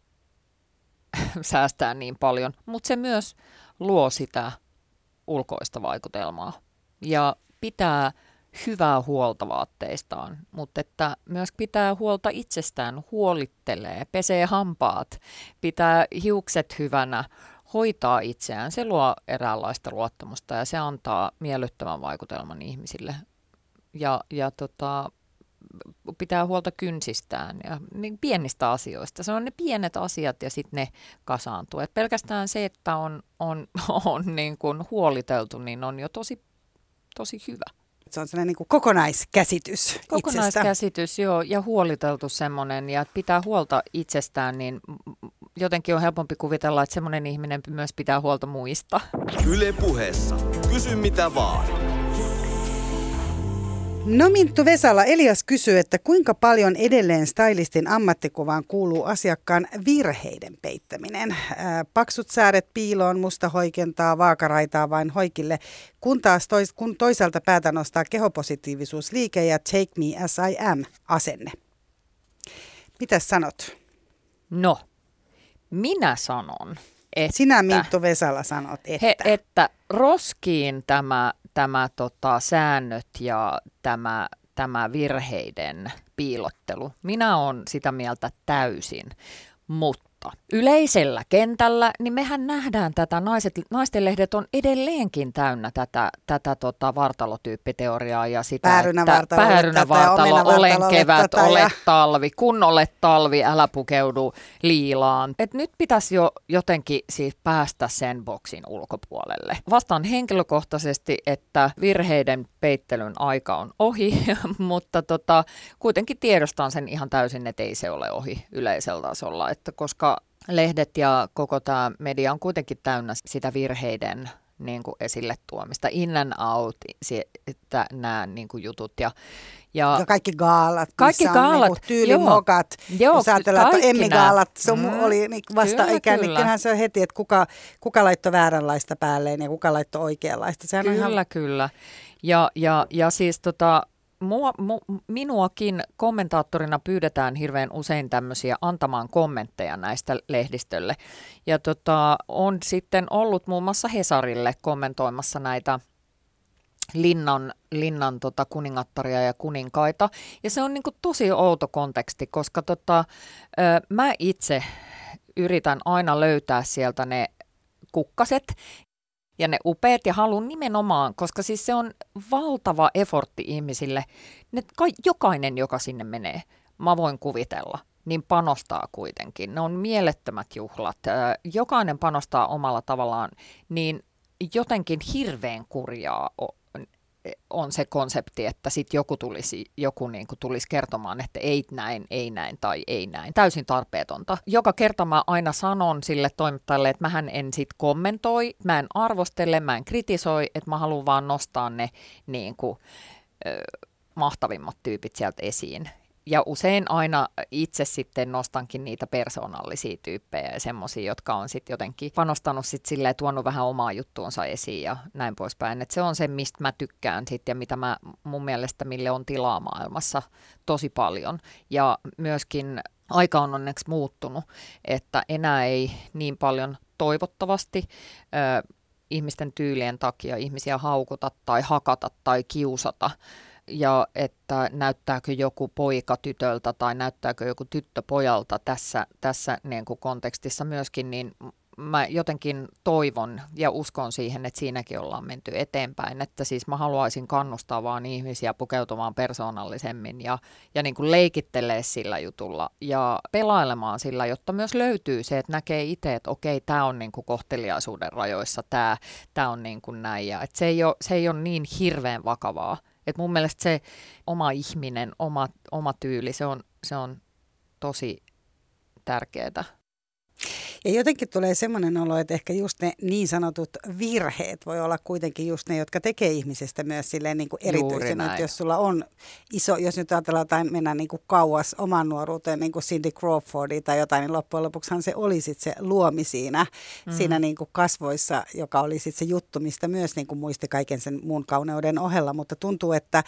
*laughs* säästää niin paljon, mutta se myös luo sitä ulkoista vaikutelmaa. Ja pitää hyvää huolta vaatteistaan, mutta että myös pitää huolta itsestään, huolittelee, pesee hampaat, pitää hiukset hyvänä, hoitaa itseään. Se luo eräänlaista luottamusta ja se antaa miellyttävän vaikutelman ihmisille. Ja, ja tota, pitää huolta kynsistään ja niin pienistä asioista. Se on ne pienet asiat ja sitten ne kasaantuu. Et pelkästään se, että on, on, *laughs* on niin kuin huoliteltu, niin on jo tosi, tosi hyvä. Se on sellainen niin kuin kokonaiskäsitys Kokonaiskäsitys, itsestä. joo, ja huoliteltu semmoinen, ja pitää huolta itsestään, niin jotenkin on helpompi kuvitella, että semmoinen ihminen myös pitää huolta muista. Yle puheessa. Kysy mitä vaan. No Minttu Vesala, Elias kysyy, että kuinka paljon edelleen stylistin ammattikuvaan kuuluu asiakkaan virheiden peittäminen? Paksut sääret piiloon, musta hoikentaa, vaakaraitaa vain hoikille, kun taas tois, kun toisaalta päätä nostaa kehopositiivisuusliike ja take me as I am asenne. Mitä sanot? No, minä sanon, että... Sinä Minttu Vesala sanot, että... He, että roskiin tämä tämä tota, säännöt ja tämä, tämä virheiden piilottelu. Minä olen sitä mieltä täysin, mutta yleisellä kentällä, niin mehän nähdään tätä, naiset, naisten lehdet on edelleenkin täynnä tätä, tätä tota vartalotyyppiteoriaa ja sitä, päärynävartalo, että päärynävartalo, olen kevät, ole ja... talvi, kun olet talvi, älä pukeudu liilaan. Et nyt pitäisi jo jotenkin siis päästä sen boksin ulkopuolelle. Vastaan henkilökohtaisesti, että virheiden peittelyn aika on ohi, *laughs* mutta tota, kuitenkin tiedostan sen ihan täysin, että ei se ole ohi yleisellä tasolla, että koska lehdet ja koko tämä media on kuitenkin täynnä sitä virheiden niin kuin esille tuomista, in and out, että nämä niin kuin jutut. Ja, ja, ja kaikki gaalat, kaikki gaalat, on niin tyylimokat. Joo, jos ajatellaan, että Emmi-gaalat, se mm, oli niin ikään, niin se on heti, että kuka, kuka laittoi vääränlaista päälleen ja kuka laittoi oikeanlaista. Sehän kyllä, on ihan... kyllä. Ja, ja, ja siis tota, mua, mu, minuakin kommentaattorina pyydetään hirveän usein tämmöisiä antamaan kommentteja näistä lehdistölle. Ja tota, on sitten ollut muun muassa Hesarille kommentoimassa näitä linnan, linnan tota, kuningattaria ja kuninkaita. Ja se on niin kuin tosi outo konteksti, koska tota, ö, mä itse yritän aina löytää sieltä ne kukkaset ja ne upeat ja haluan nimenomaan, koska siis se on valtava effortti ihmisille. Ne, jokainen, joka sinne menee, mä voin kuvitella, niin panostaa kuitenkin. Ne on mielettömät juhlat. Jokainen panostaa omalla tavallaan, niin jotenkin hirveän kurjaa on se konsepti, että sitten joku tulisi, joku niin kuin tulisi kertomaan, että ei näin, ei näin tai ei näin. Täysin tarpeetonta. Joka kerta mä aina sanon sille toimittajalle, että mähän en sit kommentoi, mä en arvostele, mä en kritisoi, että mä haluan vaan nostaa ne niin kuin, ö, mahtavimmat tyypit sieltä esiin ja usein aina itse sitten nostankin niitä persoonallisia tyyppejä ja semmoisia, jotka on sitten jotenkin panostanut sitten silleen, tuonut vähän omaa juttuunsa esiin ja näin poispäin. Et se on se, mistä mä tykkään sitten ja mitä mä mun mielestä mille on tilaa maailmassa tosi paljon. Ja myöskin aika on onneksi muuttunut, että enää ei niin paljon toivottavasti ö, ihmisten tyylien takia ihmisiä haukuta tai hakata tai kiusata ja että näyttääkö joku poika tytöltä tai näyttääkö joku tyttö pojalta tässä, tässä niin kuin kontekstissa myöskin, niin mä jotenkin toivon ja uskon siihen, että siinäkin ollaan menty eteenpäin. Että siis mä haluaisin kannustaa vaan ihmisiä pukeutumaan persoonallisemmin ja, ja niin kuin leikittelee sillä jutulla ja pelailemaan sillä, jotta myös löytyy se, että näkee itse, että okei, tämä on niin kuin kohteliaisuuden rajoissa, tämä, tämä on niin kuin näin. Ja, että se, ei ole, se ei ole niin hirveän vakavaa et mun mielestä se oma ihminen, oma, oma tyyli, se on, se on tosi tärkeää. Ja jotenkin tulee semmoinen olo, että ehkä just ne niin sanotut virheet voi olla kuitenkin just ne, jotka tekee ihmisestä myös silleen niin kuin erityisen. Että jos sulla on iso, jos nyt ajatellaan tai mennä niin kuin kauas oman nuoruuteen, niin kuin Cindy Crawfordia tai jotain, niin loppujen lopuksihan se oli sit se luomi siinä, mm. siinä niin kuin kasvoissa, joka oli sitten se juttu, mistä myös niin kuin muisti kaiken sen muun kauneuden ohella. Mutta tuntuu, että,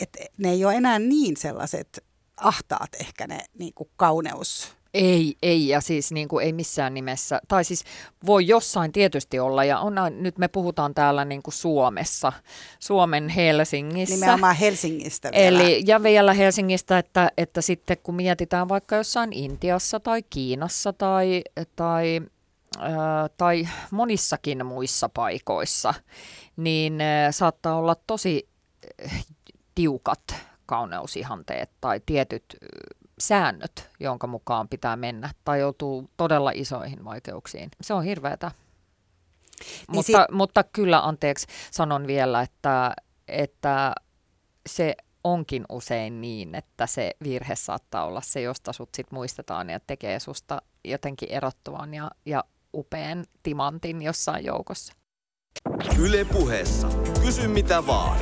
että ne ei ole enää niin sellaiset ahtaat ehkä ne niin kuin kauneus Ei, ei ja siis niin kuin ei missään nimessä, tai siis voi jossain tietysti olla ja on, nyt me puhutaan täällä niin kuin Suomessa, Suomen Helsingissä. Nimenomaan Helsingistä vielä. Eli, ja vielä Helsingistä, että, että sitten kun mietitään vaikka jossain Intiassa tai Kiinassa tai, tai, äh, tai monissakin muissa paikoissa, niin äh, saattaa olla tosi äh, tiukat kauneusihanteet tai tietyt säännöt, jonka mukaan pitää mennä, tai joutuu todella isoihin vaikeuksiin. Se on hirveätä. Niin mutta, sit... mutta kyllä, anteeksi, sanon vielä, että, että se onkin usein niin, että se virhe saattaa olla se, josta sut sit muistetaan ja tekee susta jotenkin erottuvan ja, ja upean timantin jossain joukossa. Yle puheessa. Kysy mitä vaan.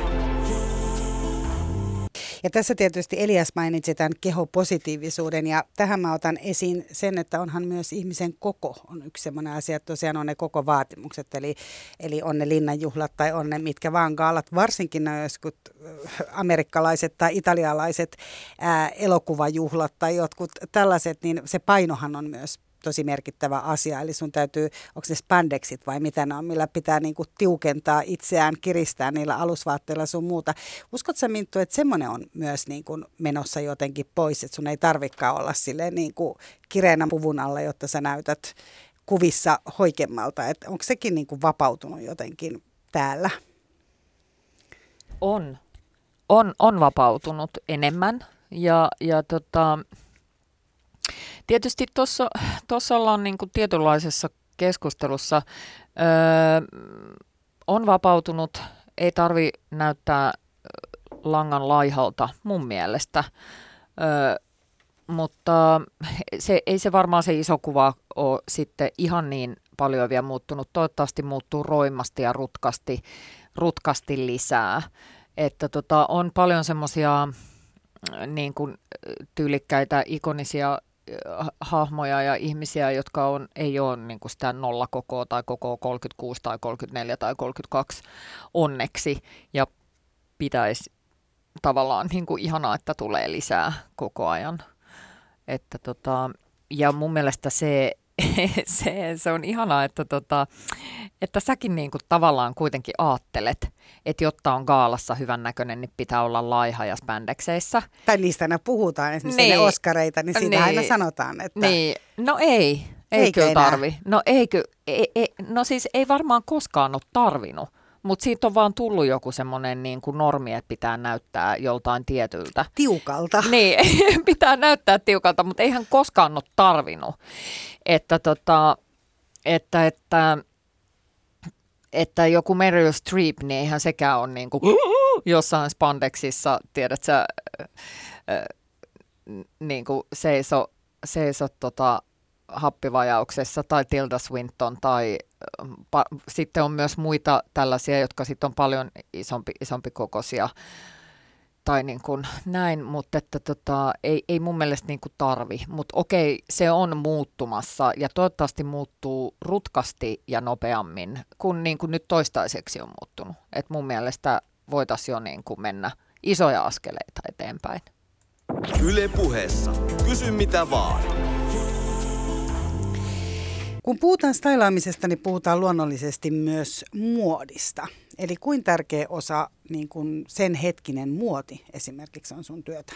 Ja tässä tietysti Elias mainitsi tämän kehopositiivisuuden ja tähän mä otan esiin sen, että onhan myös ihmisen koko on yksi sellainen asia, että tosiaan on ne koko vaatimukset, eli, eli on ne linnanjuhlat tai on ne mitkä vaan gaalat, varsinkin ne joskus äh, amerikkalaiset tai italialaiset ää, elokuvajuhlat tai jotkut tällaiset, niin se painohan on myös tosi merkittävä asia. Eli sun täytyy, onko ne spandexit vai mitä ne on, millä pitää niinku tiukentaa itseään, kiristää niillä alusvaatteilla sun muuta. Uskotko Minttu, että semmoinen on myös niinku menossa jotenkin pois, että sun ei tarvikaan olla silleen niinku kireenä puvun alla, jotta sä näytät kuvissa hoikemmalta. Et onko sekin niinku vapautunut jotenkin täällä? On. On, on vapautunut enemmän ja, ja tota, Tietysti tuossa ollaan niin kuin tietynlaisessa keskustelussa. Öö, on vapautunut, ei tarvi näyttää langan laihalta mun mielestä. Öö, mutta se, ei se varmaan se iso kuva ole sitten ihan niin paljon vielä muuttunut. Toivottavasti muuttuu roimasti ja rutkasti, rutkasti lisää. Että tota, on paljon semmoisia niin tyylikkäitä, ikonisia hahmoja ja ihmisiä, jotka on, ei ole niin kuin sitä nollakokoa tai koko 36 tai 34 tai 32 onneksi. Ja pitäisi tavallaan niin kuin ihanaa, että tulee lisää koko ajan. Että tota, ja mun mielestä se, *laughs* se, se on ihanaa, että, tota, että säkin niin kuin tavallaan kuitenkin aattelet, että jotta on gaalassa hyvän näköinen, niin pitää olla laiha ja spandekseissä. Tai niistä aina puhutaan, esimerkiksi niin. ne Oskareita, niin siitä niin. aina sanotaan, että... Niin. No ei, ei Eikö kyllä enää? tarvi. No eikö, ei, ei, no siis ei varmaan koskaan ole tarvinnut. Mutta siitä on vaan tullut joku semmoinen niin kuin normi, että pitää näyttää joltain tietyltä. Tiukalta. *laughs* Niin, *laughs* pitää näyttää tiukalta, mutta eihän koskaan ole tarvinnut. Että, tota, että, että, että joku Meryl Streep, niin eihän sekään ole niin kuin *gasps* jossain spandexissa, tiedät sä, niin kuin seiso, seiso tota, happivajauksessa tai Tilda Swinton tai pa, sitten on myös muita tällaisia, jotka sitten on paljon isompi, isompi kokoisia tai niin kuin näin, mutta että tota, ei, ei mun mielestä niin kuin tarvi. Mutta okei, se on muuttumassa ja toivottavasti muuttuu rutkasti ja nopeammin kuin, niin kuin nyt toistaiseksi on muuttunut. Et mun mielestä voitaisiin jo niin kuin mennä isoja askeleita eteenpäin. Yle puheessa. Kysy mitä vaan. Kun puhutaan stylaamisesta, niin puhutaan luonnollisesti myös muodista. Eli kuin tärkeä osa niin kun sen hetkinen muoti esimerkiksi on sun työtä?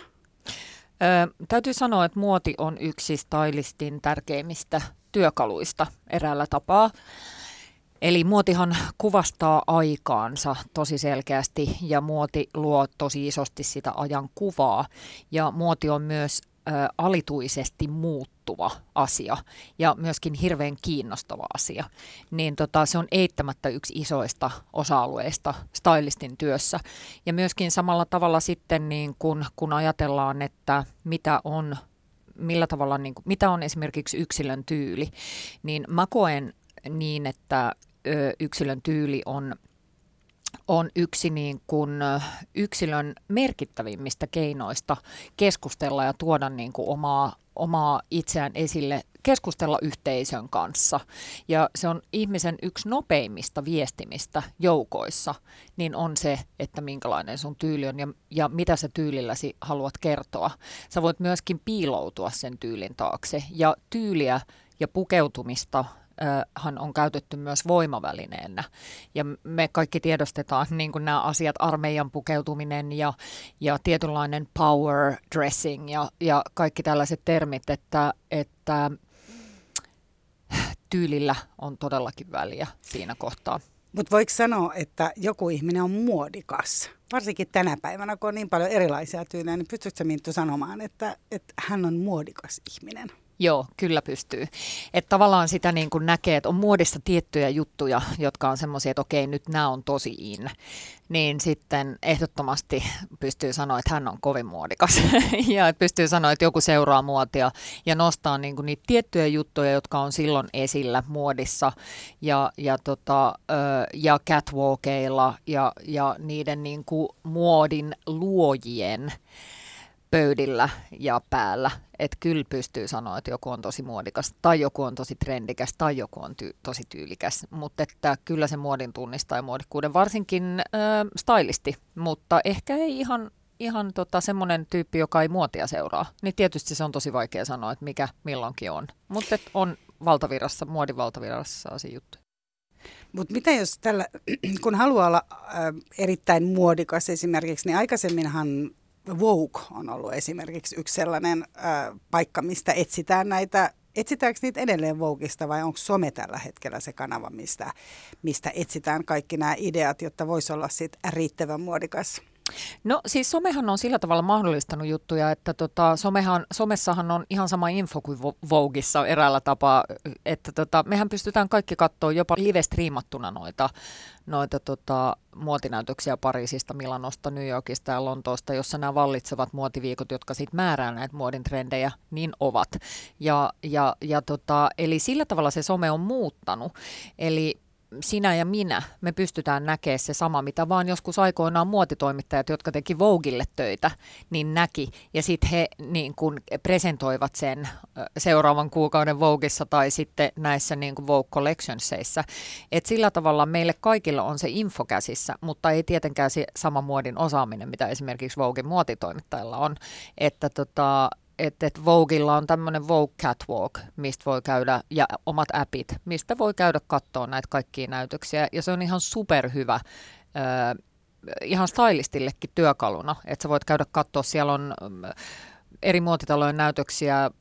Ö, täytyy sanoa, että muoti on yksi stylistin tärkeimmistä työkaluista eräällä tapaa. Eli muotihan kuvastaa aikaansa tosi selkeästi ja muoti luo tosi isosti sitä ajan kuvaa. Ja muoti on myös ö, alituisesti muuttuva asia ja myöskin hirveän kiinnostava asia, niin tota, se on eittämättä yksi isoista osa-alueista stylistin työssä. Ja myöskin samalla tavalla sitten, niin kun, kun ajatellaan, että mitä on millä tavalla, niin kuin, mitä on esimerkiksi yksilön tyyli, niin mä koen niin, että ö, yksilön tyyli on on yksi niin kuin yksilön merkittävimmistä keinoista keskustella ja tuoda niin kuin omaa omaa itseään esille, keskustella yhteisön kanssa. Ja se on ihmisen yksi nopeimmista viestimistä joukoissa, niin on se, että minkälainen sun tyyli on ja, ja mitä sä tyylilläsi haluat kertoa. Sä voit myöskin piiloutua sen tyylin taakse ja tyyliä ja pukeutumista hän on käytetty myös voimavälineenä. Ja me kaikki tiedostetaan niin kuin nämä asiat, armeijan pukeutuminen ja, ja tietynlainen power dressing ja, ja kaikki tällaiset termit, että, että tyylillä on todellakin väliä siinä kohtaa. Mutta voiko sanoa, että joku ihminen on muodikas? Varsinkin tänä päivänä, kun on niin paljon erilaisia tyylejä, niin pystytkö Minttu sanomaan, että, että hän on muodikas ihminen? Joo, kyllä pystyy. Että tavallaan sitä niin kuin näkee, että on muodissa tiettyjä juttuja, jotka on semmoisia, että okei, nyt nämä on tosi in. Niin sitten ehdottomasti pystyy sanoa, että hän on kovin muodikas. *laughs* ja pystyy sanoa, että joku seuraa muotia ja nostaa niin kuin niitä tiettyjä juttuja, jotka on silloin esillä muodissa ja, ja, tota, ja catwalkeilla ja, ja niiden niin kuin muodin luojien pöydillä ja päällä. Että kyllä pystyy sanoa, että joku on tosi muodikas, tai joku on tosi trendikäs, tai joku on ty- tosi tyylikäs. Mutta että kyllä se muodin tunnistaa ja muodikkuuden, varsinkin äh, stylisti, mutta ehkä ei ihan ihan tota, semmoinen tyyppi, joka ei muotia seuraa, niin tietysti se on tosi vaikea sanoa, että mikä milloinkin on. Mutta on valtavirassa, muodin valtavirassa asia juttu. Mutta mitä jos tällä, *clears throat* kun haluaa olla äh, erittäin muodikas esimerkiksi, niin aikaisemminhan Vogue on ollut esimerkiksi yksi sellainen äh, paikka, mistä etsitään näitä Etsitäänkö niitä edelleen Vogueista vai onko some tällä hetkellä se kanava, mistä, mistä etsitään kaikki nämä ideat, jotta voisi olla sit riittävän muodikas? No siis somehan on sillä tavalla mahdollistanut juttuja, että tota, somehan, somessahan on ihan sama info kuin Vogueissa eräällä tapaa, että tota, mehän pystytään kaikki katsoa jopa live-striimattuna noita, noita tota, muotinäytöksiä Pariisista, Milanosta, New Yorkista ja Lontoosta, jossa nämä vallitsevat muotiviikot, jotka sitten määrää näitä muodin trendejä, niin ovat. Ja, ja, ja tota, eli sillä tavalla se some on muuttanut. Eli sinä ja minä, me pystytään näkemään se sama, mitä vaan joskus aikoinaan muotitoimittajat, jotka teki Vogille töitä, niin näki. Ja sitten he niin kun presentoivat sen seuraavan kuukauden Vogissa tai sitten näissä niin Vogue Collectionsseissa. Et sillä tavalla meille kaikilla on se info käsissä, mutta ei tietenkään se sama muodin osaaminen, mitä esimerkiksi Vogin muotitoimittajilla on. Että tota, että et Vogueilla on tämmöinen Vogue Catwalk, mistä voi käydä, ja omat appit, mistä voi käydä katsoa näitä kaikkia näytöksiä. Ja se on ihan superhyvä, äh, ihan stylistillekin työkaluna, että sä voit käydä katsoa, siellä on eri muotitalojen näytöksiä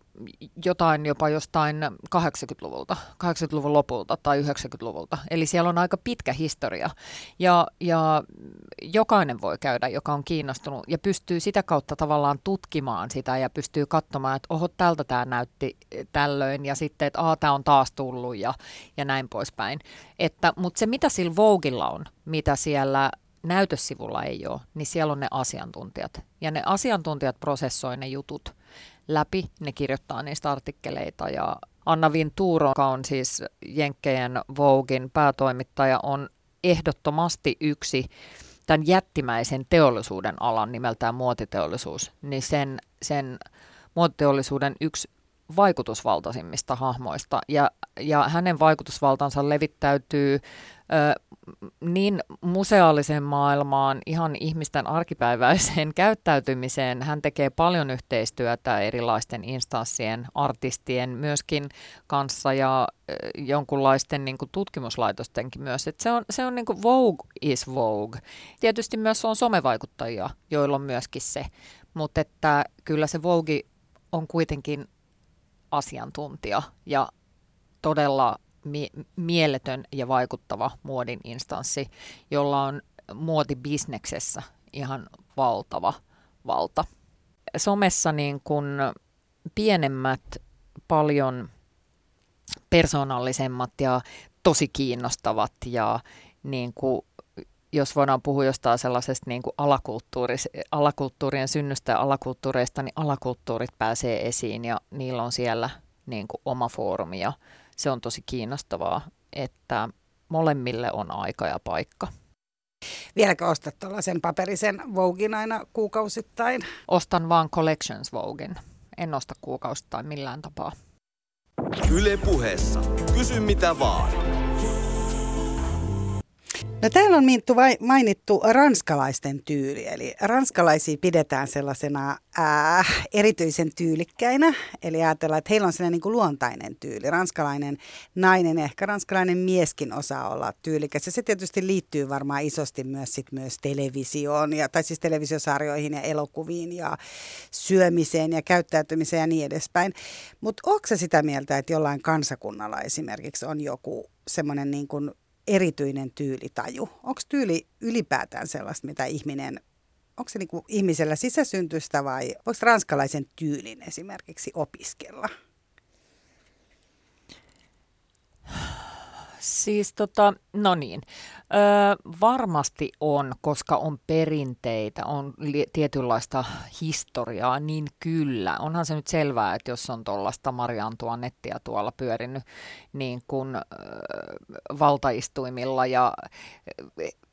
jotain jopa jostain 80-luvulta, 80-luvun lopulta tai 90-luvulta. Eli siellä on aika pitkä historia ja, ja jokainen voi käydä, joka on kiinnostunut ja pystyy sitä kautta tavallaan tutkimaan sitä ja pystyy katsomaan, että oho, tältä tämä näytti tällöin ja sitten, että aah, tämä on taas tullut ja, ja näin poispäin. Että, mutta se, mitä sillä Voguilla on, mitä siellä näytössivulla ei ole, niin siellä on ne asiantuntijat. Ja ne asiantuntijat prosessoi ne jutut läpi, ne kirjoittaa niistä artikkeleita ja Anna Vintour, joka on siis Jenkkeen Voguein päätoimittaja, on ehdottomasti yksi tämän jättimäisen teollisuuden alan nimeltään muotiteollisuus, niin sen, sen muotiteollisuuden yksi vaikutusvaltaisimmista hahmoista. Ja, ja hänen vaikutusvaltansa levittäytyy niin museaaliseen maailmaan, ihan ihmisten arkipäiväiseen *laughs* käyttäytymiseen. Hän tekee paljon yhteistyötä erilaisten instanssien, artistien myöskin kanssa ja jonkunlaisten niin kuin tutkimuslaitostenkin myös. Et se on, se on niin kuin Vogue is Vogue. Tietysti myös on somevaikuttajia, joilla on myöskin se, mutta että kyllä se Vogue on kuitenkin asiantuntija ja todella mie- mieletön ja vaikuttava muodin instanssi, jolla on muotibisneksessä ihan valtava valta. Somessa niin kun pienemmät, paljon persoonallisemmat ja tosi kiinnostavat ja niin kuin, jos voidaan puhua jostain sellaisesta niin kuin alakulttuurien synnystä ja alakulttuureista, niin alakulttuurit pääsee esiin ja niillä on siellä niin kuin oma foorumi ja se on tosi kiinnostavaa, että molemmille on aika ja paikka. Vieläkö ostat tuollaisen paperisen Vogin aina kuukausittain? Ostan vaan Collections Vogin, en osta kuukausittain millään tapaa. Yle puheessa. Kysy mitä vaan. No täällä on Minttu vai, mainittu ranskalaisten tyyli, eli ranskalaisia pidetään sellaisena ää, erityisen tyylikkäinä, eli ajatellaan, että heillä on sellainen niin kuin luontainen tyyli. Ranskalainen nainen ehkä ranskalainen mieskin osaa olla tyylikäs, ja se tietysti liittyy varmaan isosti myös, sit myös televisioon, ja, tai siis televisiosarjoihin ja elokuviin ja syömiseen ja käyttäytymiseen ja niin edespäin. Mutta onko sitä mieltä, että jollain kansakunnalla esimerkiksi on joku semmoinen niin kuin erityinen tyylitaju? Onko tyyli ylipäätään sellaista, mitä ihminen, onko se niinku ihmisellä sisäsyntystä vai voiko ranskalaisen tyylin esimerkiksi opiskella? Siis tota, no niin, öö, varmasti on, koska on perinteitä, on li- tietynlaista historiaa, niin kyllä. Onhan se nyt selvää, että jos on tuollaista Maria nettiä tuolla pyörinyt niin kuin öö, valtaistuimilla ja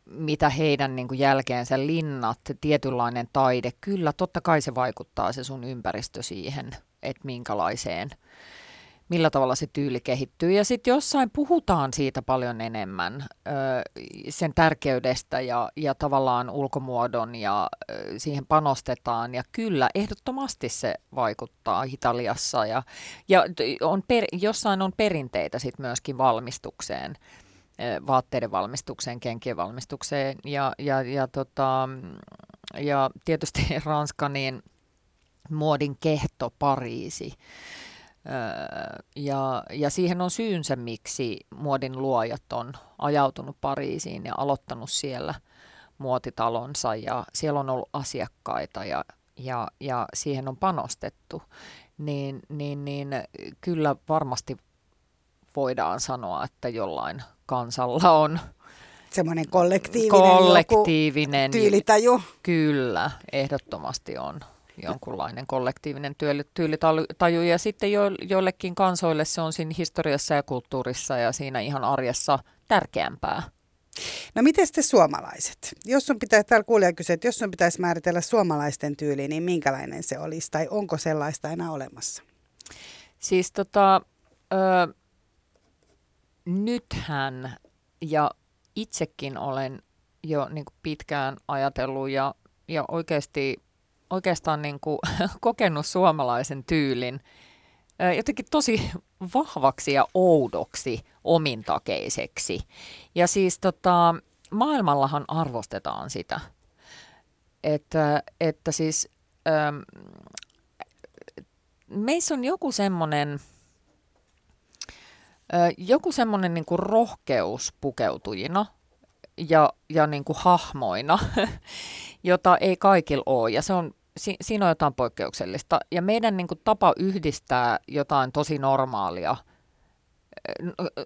mitä heidän niin kuin jälkeensä linnat, tietynlainen taide, kyllä totta kai se vaikuttaa se sun ympäristö siihen, että minkälaiseen – millä tavalla se tyyli kehittyy. Ja sitten jossain puhutaan siitä paljon enemmän, sen tärkeydestä ja, ja tavallaan ulkomuodon ja siihen panostetaan. Ja kyllä, ehdottomasti se vaikuttaa Italiassa ja, ja on per, jossain on perinteitä sitten myöskin valmistukseen vaatteiden valmistukseen, kenkien valmistukseen ja, ja, ja, tota, ja tietysti *laughs* Ranska, niin muodin kehto Pariisi ja, ja siihen on syynsä, miksi muodin luojat on ajautunut Pariisiin ja aloittanut siellä muotitalonsa. Ja siellä on ollut asiakkaita ja, ja, ja siihen on panostettu, niin, niin, niin kyllä varmasti voidaan sanoa, että jollain kansalla on semmoinen kollektiivinen, kollektiivinen tyylitaju. Kyllä, ehdottomasti on jonkunlainen kollektiivinen tyylitaju. Ja sitten jo, joillekin kansoille se on siinä historiassa ja kulttuurissa ja siinä ihan arjessa tärkeämpää. No miten sitten suomalaiset? Jos sun pitäisi, täällä kuulija kysyä, että jos sun pitäisi määritellä suomalaisten tyyli, niin minkälainen se olisi tai onko sellaista enää olemassa? Siis tota, ö, nythän ja itsekin olen jo niin pitkään ajatellut ja, ja oikeasti oikeastaan niin kuin *laughs* kokenut suomalaisen tyylin jotenkin tosi vahvaksi ja oudoksi omintakeiseksi. Ja siis tota, maailmallahan arvostetaan sitä, että, että siis ähm, meissä on joku semmoinen joku semmoinen niin kuin rohkeus pukeutujina ja, ja niin kuin hahmoina, *laughs* jota ei kaikilla ole. Ja se on si, siinä on jotain poikkeuksellista. Ja meidän niin kuin, tapa yhdistää jotain tosi normaalia,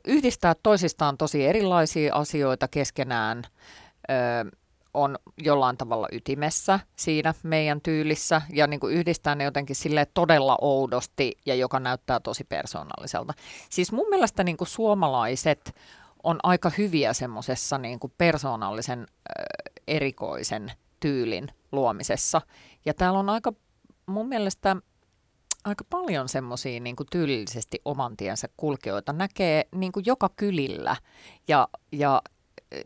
yhdistää toisistaan tosi erilaisia asioita keskenään, ö, on jollain tavalla ytimessä siinä meidän tyylissä ja niin kuin yhdistää ne jotenkin sille todella oudosti ja joka näyttää tosi persoonalliselta. Siis mun mielestä niin kuin suomalaiset on aika hyviä semmoisessa niin persoonallisen ö, erikoisen tyylin luomisessa. Ja täällä on aika mun mielestä aika paljon semmoisia niin tyylillisesti oman tiensä kulkijoita. Näkee niin kuin joka kylillä ja, ja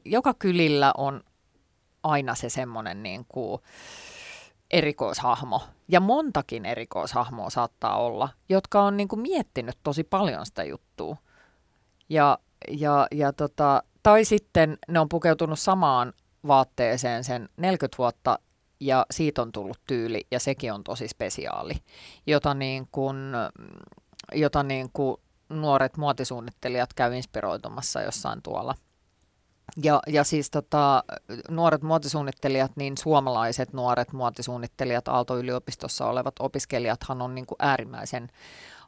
joka kylillä on aina se semmoinen niin kuin erikoishahmo. Ja montakin erikoishahmoa saattaa olla, jotka on niin kuin miettinyt tosi paljon sitä juttua. Ja, ja, ja tota, tai sitten ne on pukeutunut samaan vaatteeseen sen 40 vuotta ja siitä on tullut tyyli ja sekin on tosi spesiaali, jota, niin kuin, jota niin kuin nuoret muotisuunnittelijat käy inspiroitumassa jossain tuolla. Ja, ja siis tota, nuoret muotisuunnittelijat, niin suomalaiset nuoret muotisuunnittelijat Aalto-yliopistossa olevat opiskelijathan on niin kuin äärimmäisen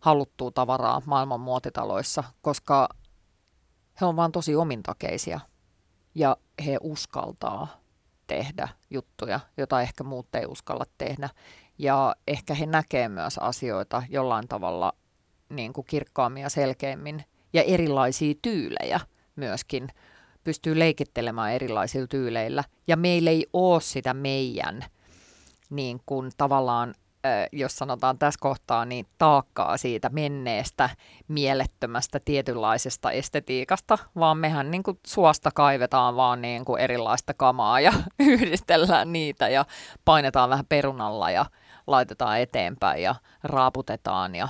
haluttua tavaraa maailman muotitaloissa, koska he on vaan tosi omintakeisia ja he uskaltaa tehdä juttuja, joita ehkä muut ei uskalla tehdä. Ja ehkä he näkee myös asioita jollain tavalla niin kuin kirkkaammin ja selkeämmin ja erilaisia tyylejä myöskin. Pystyy leikittelemään erilaisilla tyyleillä. Ja meillä ei ole sitä meidän niin kuin tavallaan jos sanotaan tässä kohtaa, niin taakkaa siitä menneestä mielettömästä tietynlaisesta estetiikasta, vaan mehän niin kuin suosta kaivetaan vaan niin kuin erilaista kamaa ja *laughs* yhdistellään niitä ja painetaan vähän perunalla ja laitetaan eteenpäin ja raaputetaan ja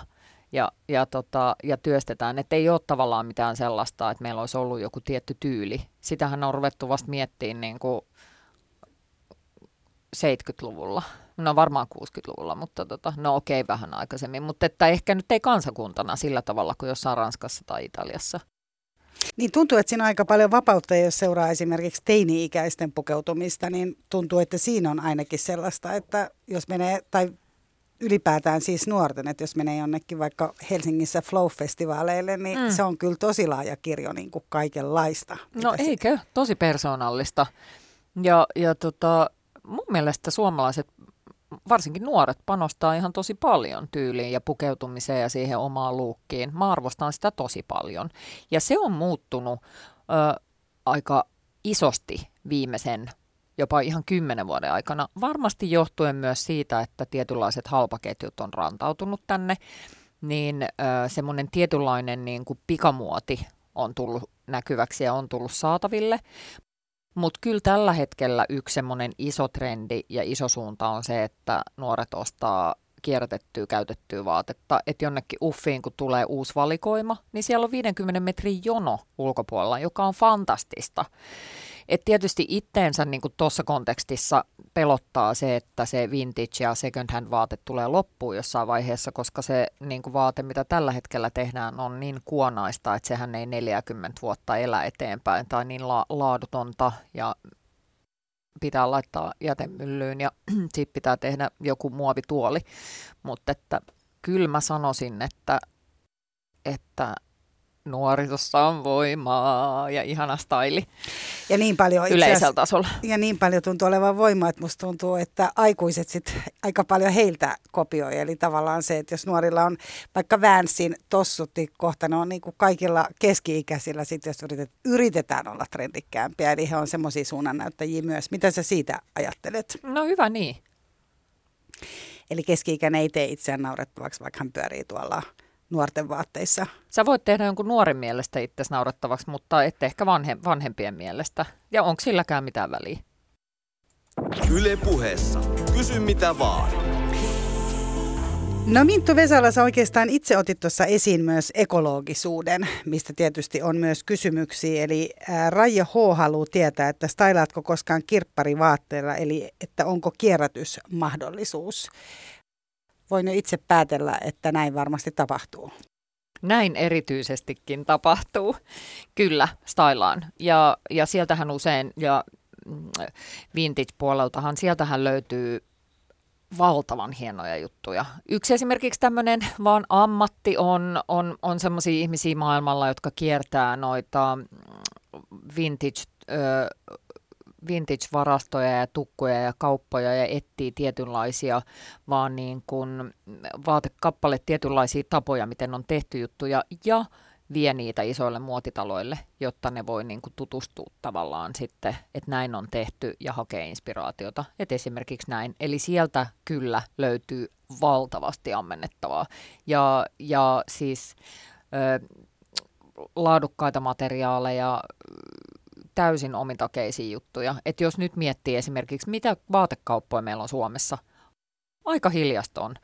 ja, ja, tota, ja työstetään. Että ei ole tavallaan mitään sellaista, että meillä olisi ollut joku tietty tyyli. Sitähän on ruvettu vasta miettimään niin kuin 70-luvulla. No varmaan 60-luvulla, mutta tota, no okei okay, vähän aikaisemmin. Mutta että ehkä nyt ei kansakuntana sillä tavalla kuin jossain Ranskassa tai Italiassa. Niin tuntuu, että siinä on aika paljon vapautta, jos seuraa esimerkiksi teini-ikäisten pukeutumista, niin tuntuu, että siinä on ainakin sellaista, että jos menee, tai ylipäätään siis nuorten, että jos menee jonnekin vaikka Helsingissä Flow-festivaaleille, niin mm. se on kyllä tosi laaja kirjo niin kuin kaikenlaista. No eikö? Tosi persoonallista. Ja, ja tota, mun mielestä suomalaiset, varsinkin nuoret, panostaa ihan tosi paljon tyyliin ja pukeutumiseen ja siihen omaan luukkiin. Mä arvostan sitä tosi paljon. Ja se on muuttunut ö, aika isosti viimeisen jopa ihan kymmenen vuoden aikana. Varmasti johtuen myös siitä, että tietynlaiset halpaketjut on rantautunut tänne, niin ö, semmoinen tietynlainen niin kuin pikamuoti on tullut näkyväksi ja on tullut saataville. Mutta kyllä tällä hetkellä yksi semmoinen iso trendi ja iso suunta on se, että nuoret ostaa kierrätettyä, käytettyä vaatetta, että jonnekin uffiin, kun tulee uusi valikoima, niin siellä on 50 metrin jono ulkopuolella, joka on fantastista. Et tietysti itteensä niin tuossa kontekstissa pelottaa se, että se vintage ja second hand vaate tulee loppuun jossain vaiheessa, koska se niin vaate, mitä tällä hetkellä tehdään, on niin kuonaista, että sehän ei 40 vuotta elä eteenpäin tai niin la- laadutonta ja pitää laittaa jätemyllyyn ja *clears throat* siitä pitää tehdä joku muovituoli. Mutta että kyllä mä sanoisin, että, että nuorisossa on voimaa ja ihana staili ja niin paljon yleisellä tasolla. Ja niin paljon tuntuu olevan voimaa, että musta tuntuu, että aikuiset sit aika paljon heiltä kopioi. Eli tavallaan se, että jos nuorilla on vaikka Vänsin tossut, niin kohta ne on niin kuin kaikilla keski-ikäisillä, sit jos yritet, yritetään olla trendikkäämpiä. Eli he on semmoisia suunnannäyttäjiä myös. Mitä sä siitä ajattelet? No hyvä niin. Eli keski-ikäinen ei tee itseään naurettavaksi, vaikka hän pyörii tuolla nuorten vaatteissa. Sä voit tehdä jonkun nuoren mielestä itse naurettavaksi, mutta ette ehkä vanhe, vanhempien mielestä. Ja onko silläkään mitään väliä? Yle puheessa. Kysy mitä vaan. No Minttu Vesala, sä oikeastaan itse otit tuossa esiin myös ekologisuuden, mistä tietysti on myös kysymyksiä. Eli ää, Raija H. haluaa tietää, että stailaatko koskaan kirpparivaatteella, eli että onko kierrätysmahdollisuus voin jo itse päätellä, että näin varmasti tapahtuu. Näin erityisestikin tapahtuu. Kyllä, stylaan. Ja, ja sieltähän usein, ja mm, vintage-puoleltahan, sieltähän löytyy valtavan hienoja juttuja. Yksi esimerkiksi tämmöinen vaan ammatti on, on, on semmoisia ihmisiä maailmalla, jotka kiertää noita mm, vintage ö, vintage-varastoja ja tukkoja ja kauppoja ja etsii tietynlaisia vaan niin kuin vaatekappale tietynlaisia tapoja, miten on tehty juttuja ja vie niitä isoille muotitaloille, jotta ne voi niin kuin tutustua tavallaan sitten, että näin on tehty ja hakee inspiraatiota. Et esimerkiksi näin. Eli sieltä kyllä löytyy valtavasti ammennettavaa. Ja, ja siis ö, laadukkaita materiaaleja, täysin omintakeisia juttuja. Että jos nyt miettii esimerkiksi, mitä vaatekauppoja meillä on Suomessa, aika hiljasta on.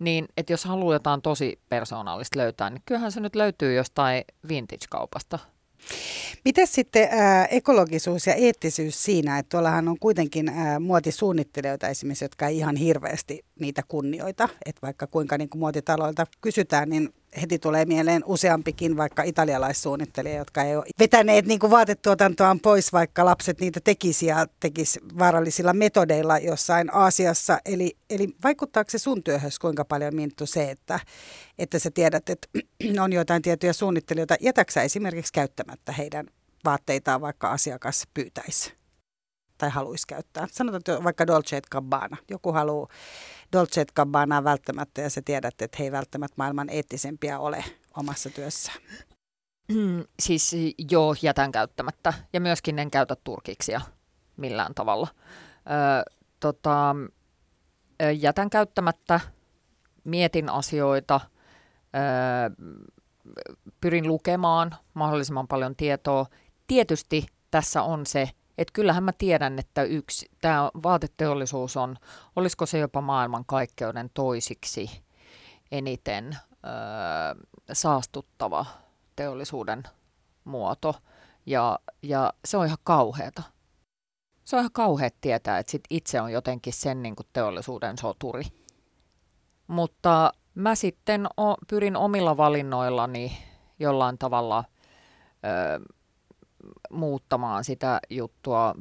Niin, että jos haluaa jotain tosi persoonallista löytää, niin kyllähän se nyt löytyy jostain vintage-kaupasta. Miten sitten ää, ekologisuus ja eettisyys siinä, että tuollahan on kuitenkin ää, muotisuunnittelijoita esimerkiksi, jotka ei ihan hirveästi niitä kunnioita, että vaikka kuinka niin kuin muotitaloilta kysytään, niin heti tulee mieleen useampikin vaikka italialaissuunnittelija, jotka ei ole vetäneet niin kuin vaatetuotantoaan pois, vaikka lapset niitä tekisi ja tekisi vaarallisilla metodeilla jossain Aasiassa. Eli, eli vaikuttaako se sun työhön kuinka paljon Minttu se, että, että sä tiedät, että *clears throat* on jotain tiettyjä suunnittelijoita, jätäksä esimerkiksi käyttämättä heidän vaatteitaan, vaikka asiakas pyytäisi tai haluaisi käyttää. Sanotaan että vaikka Dolce Gabbana. Joku haluaa Dolce Gabbanaa välttämättä ja sä tiedät, että he ei välttämättä maailman eettisempiä ole omassa työssä. Mm, siis joo, jätän käyttämättä ja myöskin en käytä turkiksia millään tavalla. Ö, tota, jätän käyttämättä, mietin asioita, pyrin lukemaan mahdollisimman paljon tietoa. Tietysti tässä on se, että kyllähän mä tiedän, että yksi, tämä vaateteollisuus on, olisiko se jopa maailman kaikkeuden toisiksi eniten ö, saastuttava teollisuuden muoto. Ja, ja se on ihan kauheata. Se on ihan kauheat tietää, että sit itse on jotenkin sen niin kuin teollisuuden soturi. Mutta mä sitten o, pyrin omilla valinnoillani jollain tavalla ö, muuttamaan sitä juttua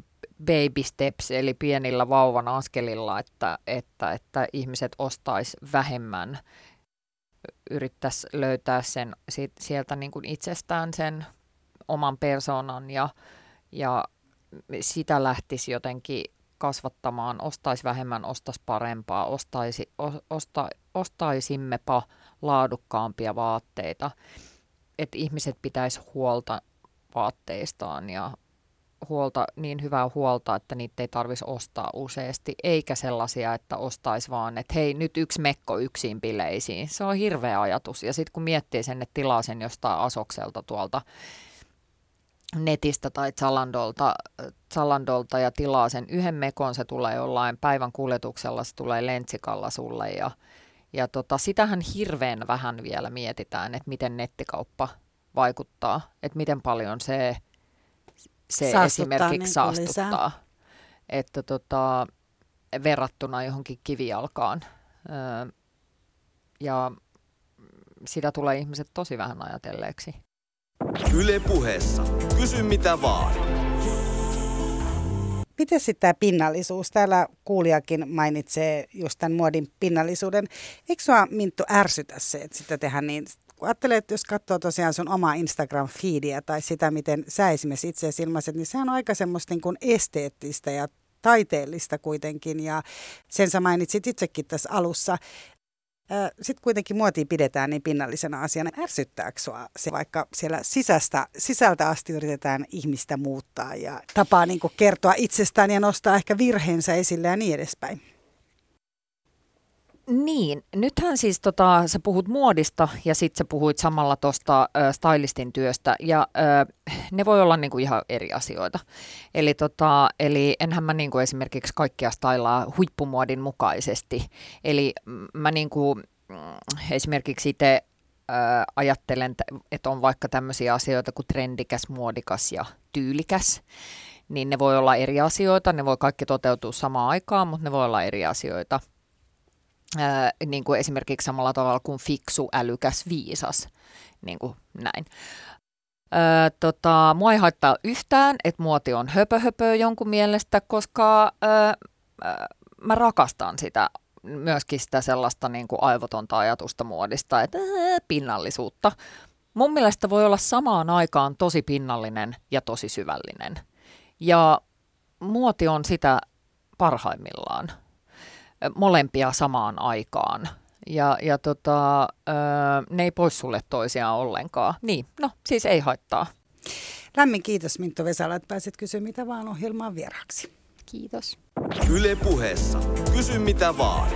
baby steps, eli pienillä vauvan askelilla, että, että, että ihmiset ostais vähemmän, yrittäisi löytää sen sieltä niin kuin itsestään sen oman persoonan ja, ja sitä lähtisi jotenkin kasvattamaan, ostaisi vähemmän, ostaisi parempaa, ostaisi, osta, ostaisimmepa laadukkaampia vaatteita, että ihmiset pitäisi huolta vaatteistaan ja huolta, niin hyvää huolta, että niitä ei tarvitsisi ostaa useasti, eikä sellaisia, että ostaisi vaan, että hei, nyt yksi mekko yksin bileisiin. Se on hirveä ajatus. Ja sitten kun miettii sen, että tilaa sen jostain asokselta tuolta netistä tai Zalandolta, Zalandolta ja tilaa sen yhden mekon, se tulee jollain päivän kuljetuksella, se tulee lentsikalla sulle ja, ja tota, sitähän hirveän vähän vielä mietitään, että miten nettikauppa vaikuttaa, että miten paljon se, se esimerkiksi niin saastuttaa, lisää. että tota, verrattuna johonkin kivijalkaan. Öö, ja sitä tulee ihmiset tosi vähän ajatelleeksi. Yle puheessa. Kysy mitä vaan. Miten sitten tämä pinnallisuus? Täällä kuulijakin mainitsee just tämän muodin pinnallisuuden. Eikö sinua Minttu ärsytä se, että sitä tehdään niin kun ajattelee, että jos katsoo tosiaan sun omaa Instagram-feediä tai sitä, miten sä esimerkiksi itse ilmaiset, niin sehän on aika semmoista niin kuin esteettistä ja taiteellista kuitenkin. Ja sen sä mainitsit itsekin tässä alussa. Sitten kuitenkin muotia pidetään niin pinnallisena asiana. Ärsyttääkö sua se, vaikka siellä sisästä, sisältä asti yritetään ihmistä muuttaa ja tapaa niin kertoa itsestään ja nostaa ehkä virheensä esille ja niin edespäin? Niin, nythän siis tota, sä puhut muodista ja sitten sä puhuit samalla tuosta stylistin työstä ja ö, ne voi olla niinku ihan eri asioita. Eli, tota, eli enhän mä niinku esimerkiksi kaikkea stylaa huippumuodin mukaisesti. Eli mä niinku, mm, esimerkiksi itse ajattelen, että on vaikka tämmöisiä asioita kuin trendikäs, muodikas ja tyylikäs niin ne voi olla eri asioita, ne voi kaikki toteutua samaan aikaan, mutta ne voi olla eri asioita niin kuin esimerkiksi samalla tavalla kuin fiksu, älykäs, viisas, niin kuin näin. Öö, tota, mua ei haittaa yhtään, että muoti on höpö, höpö jonkun mielestä, koska öö, öö, mä rakastan sitä myöskin sitä sellaista niin kuin aivotonta ajatusta muodista, että öö, pinnallisuutta. Mun mielestä voi olla samaan aikaan tosi pinnallinen ja tosi syvällinen. Ja muoti on sitä parhaimmillaan molempia samaan aikaan. Ja, ja tota, ne ei pois sulle toisiaan ollenkaan. Niin, no siis ei haittaa. Lämmin kiitos Minttu Vesala, että pääsit kysyä mitä vaan ohjelmaan vieraaksi. Kiitos. Yle puheessa. Kysy mitä vaan.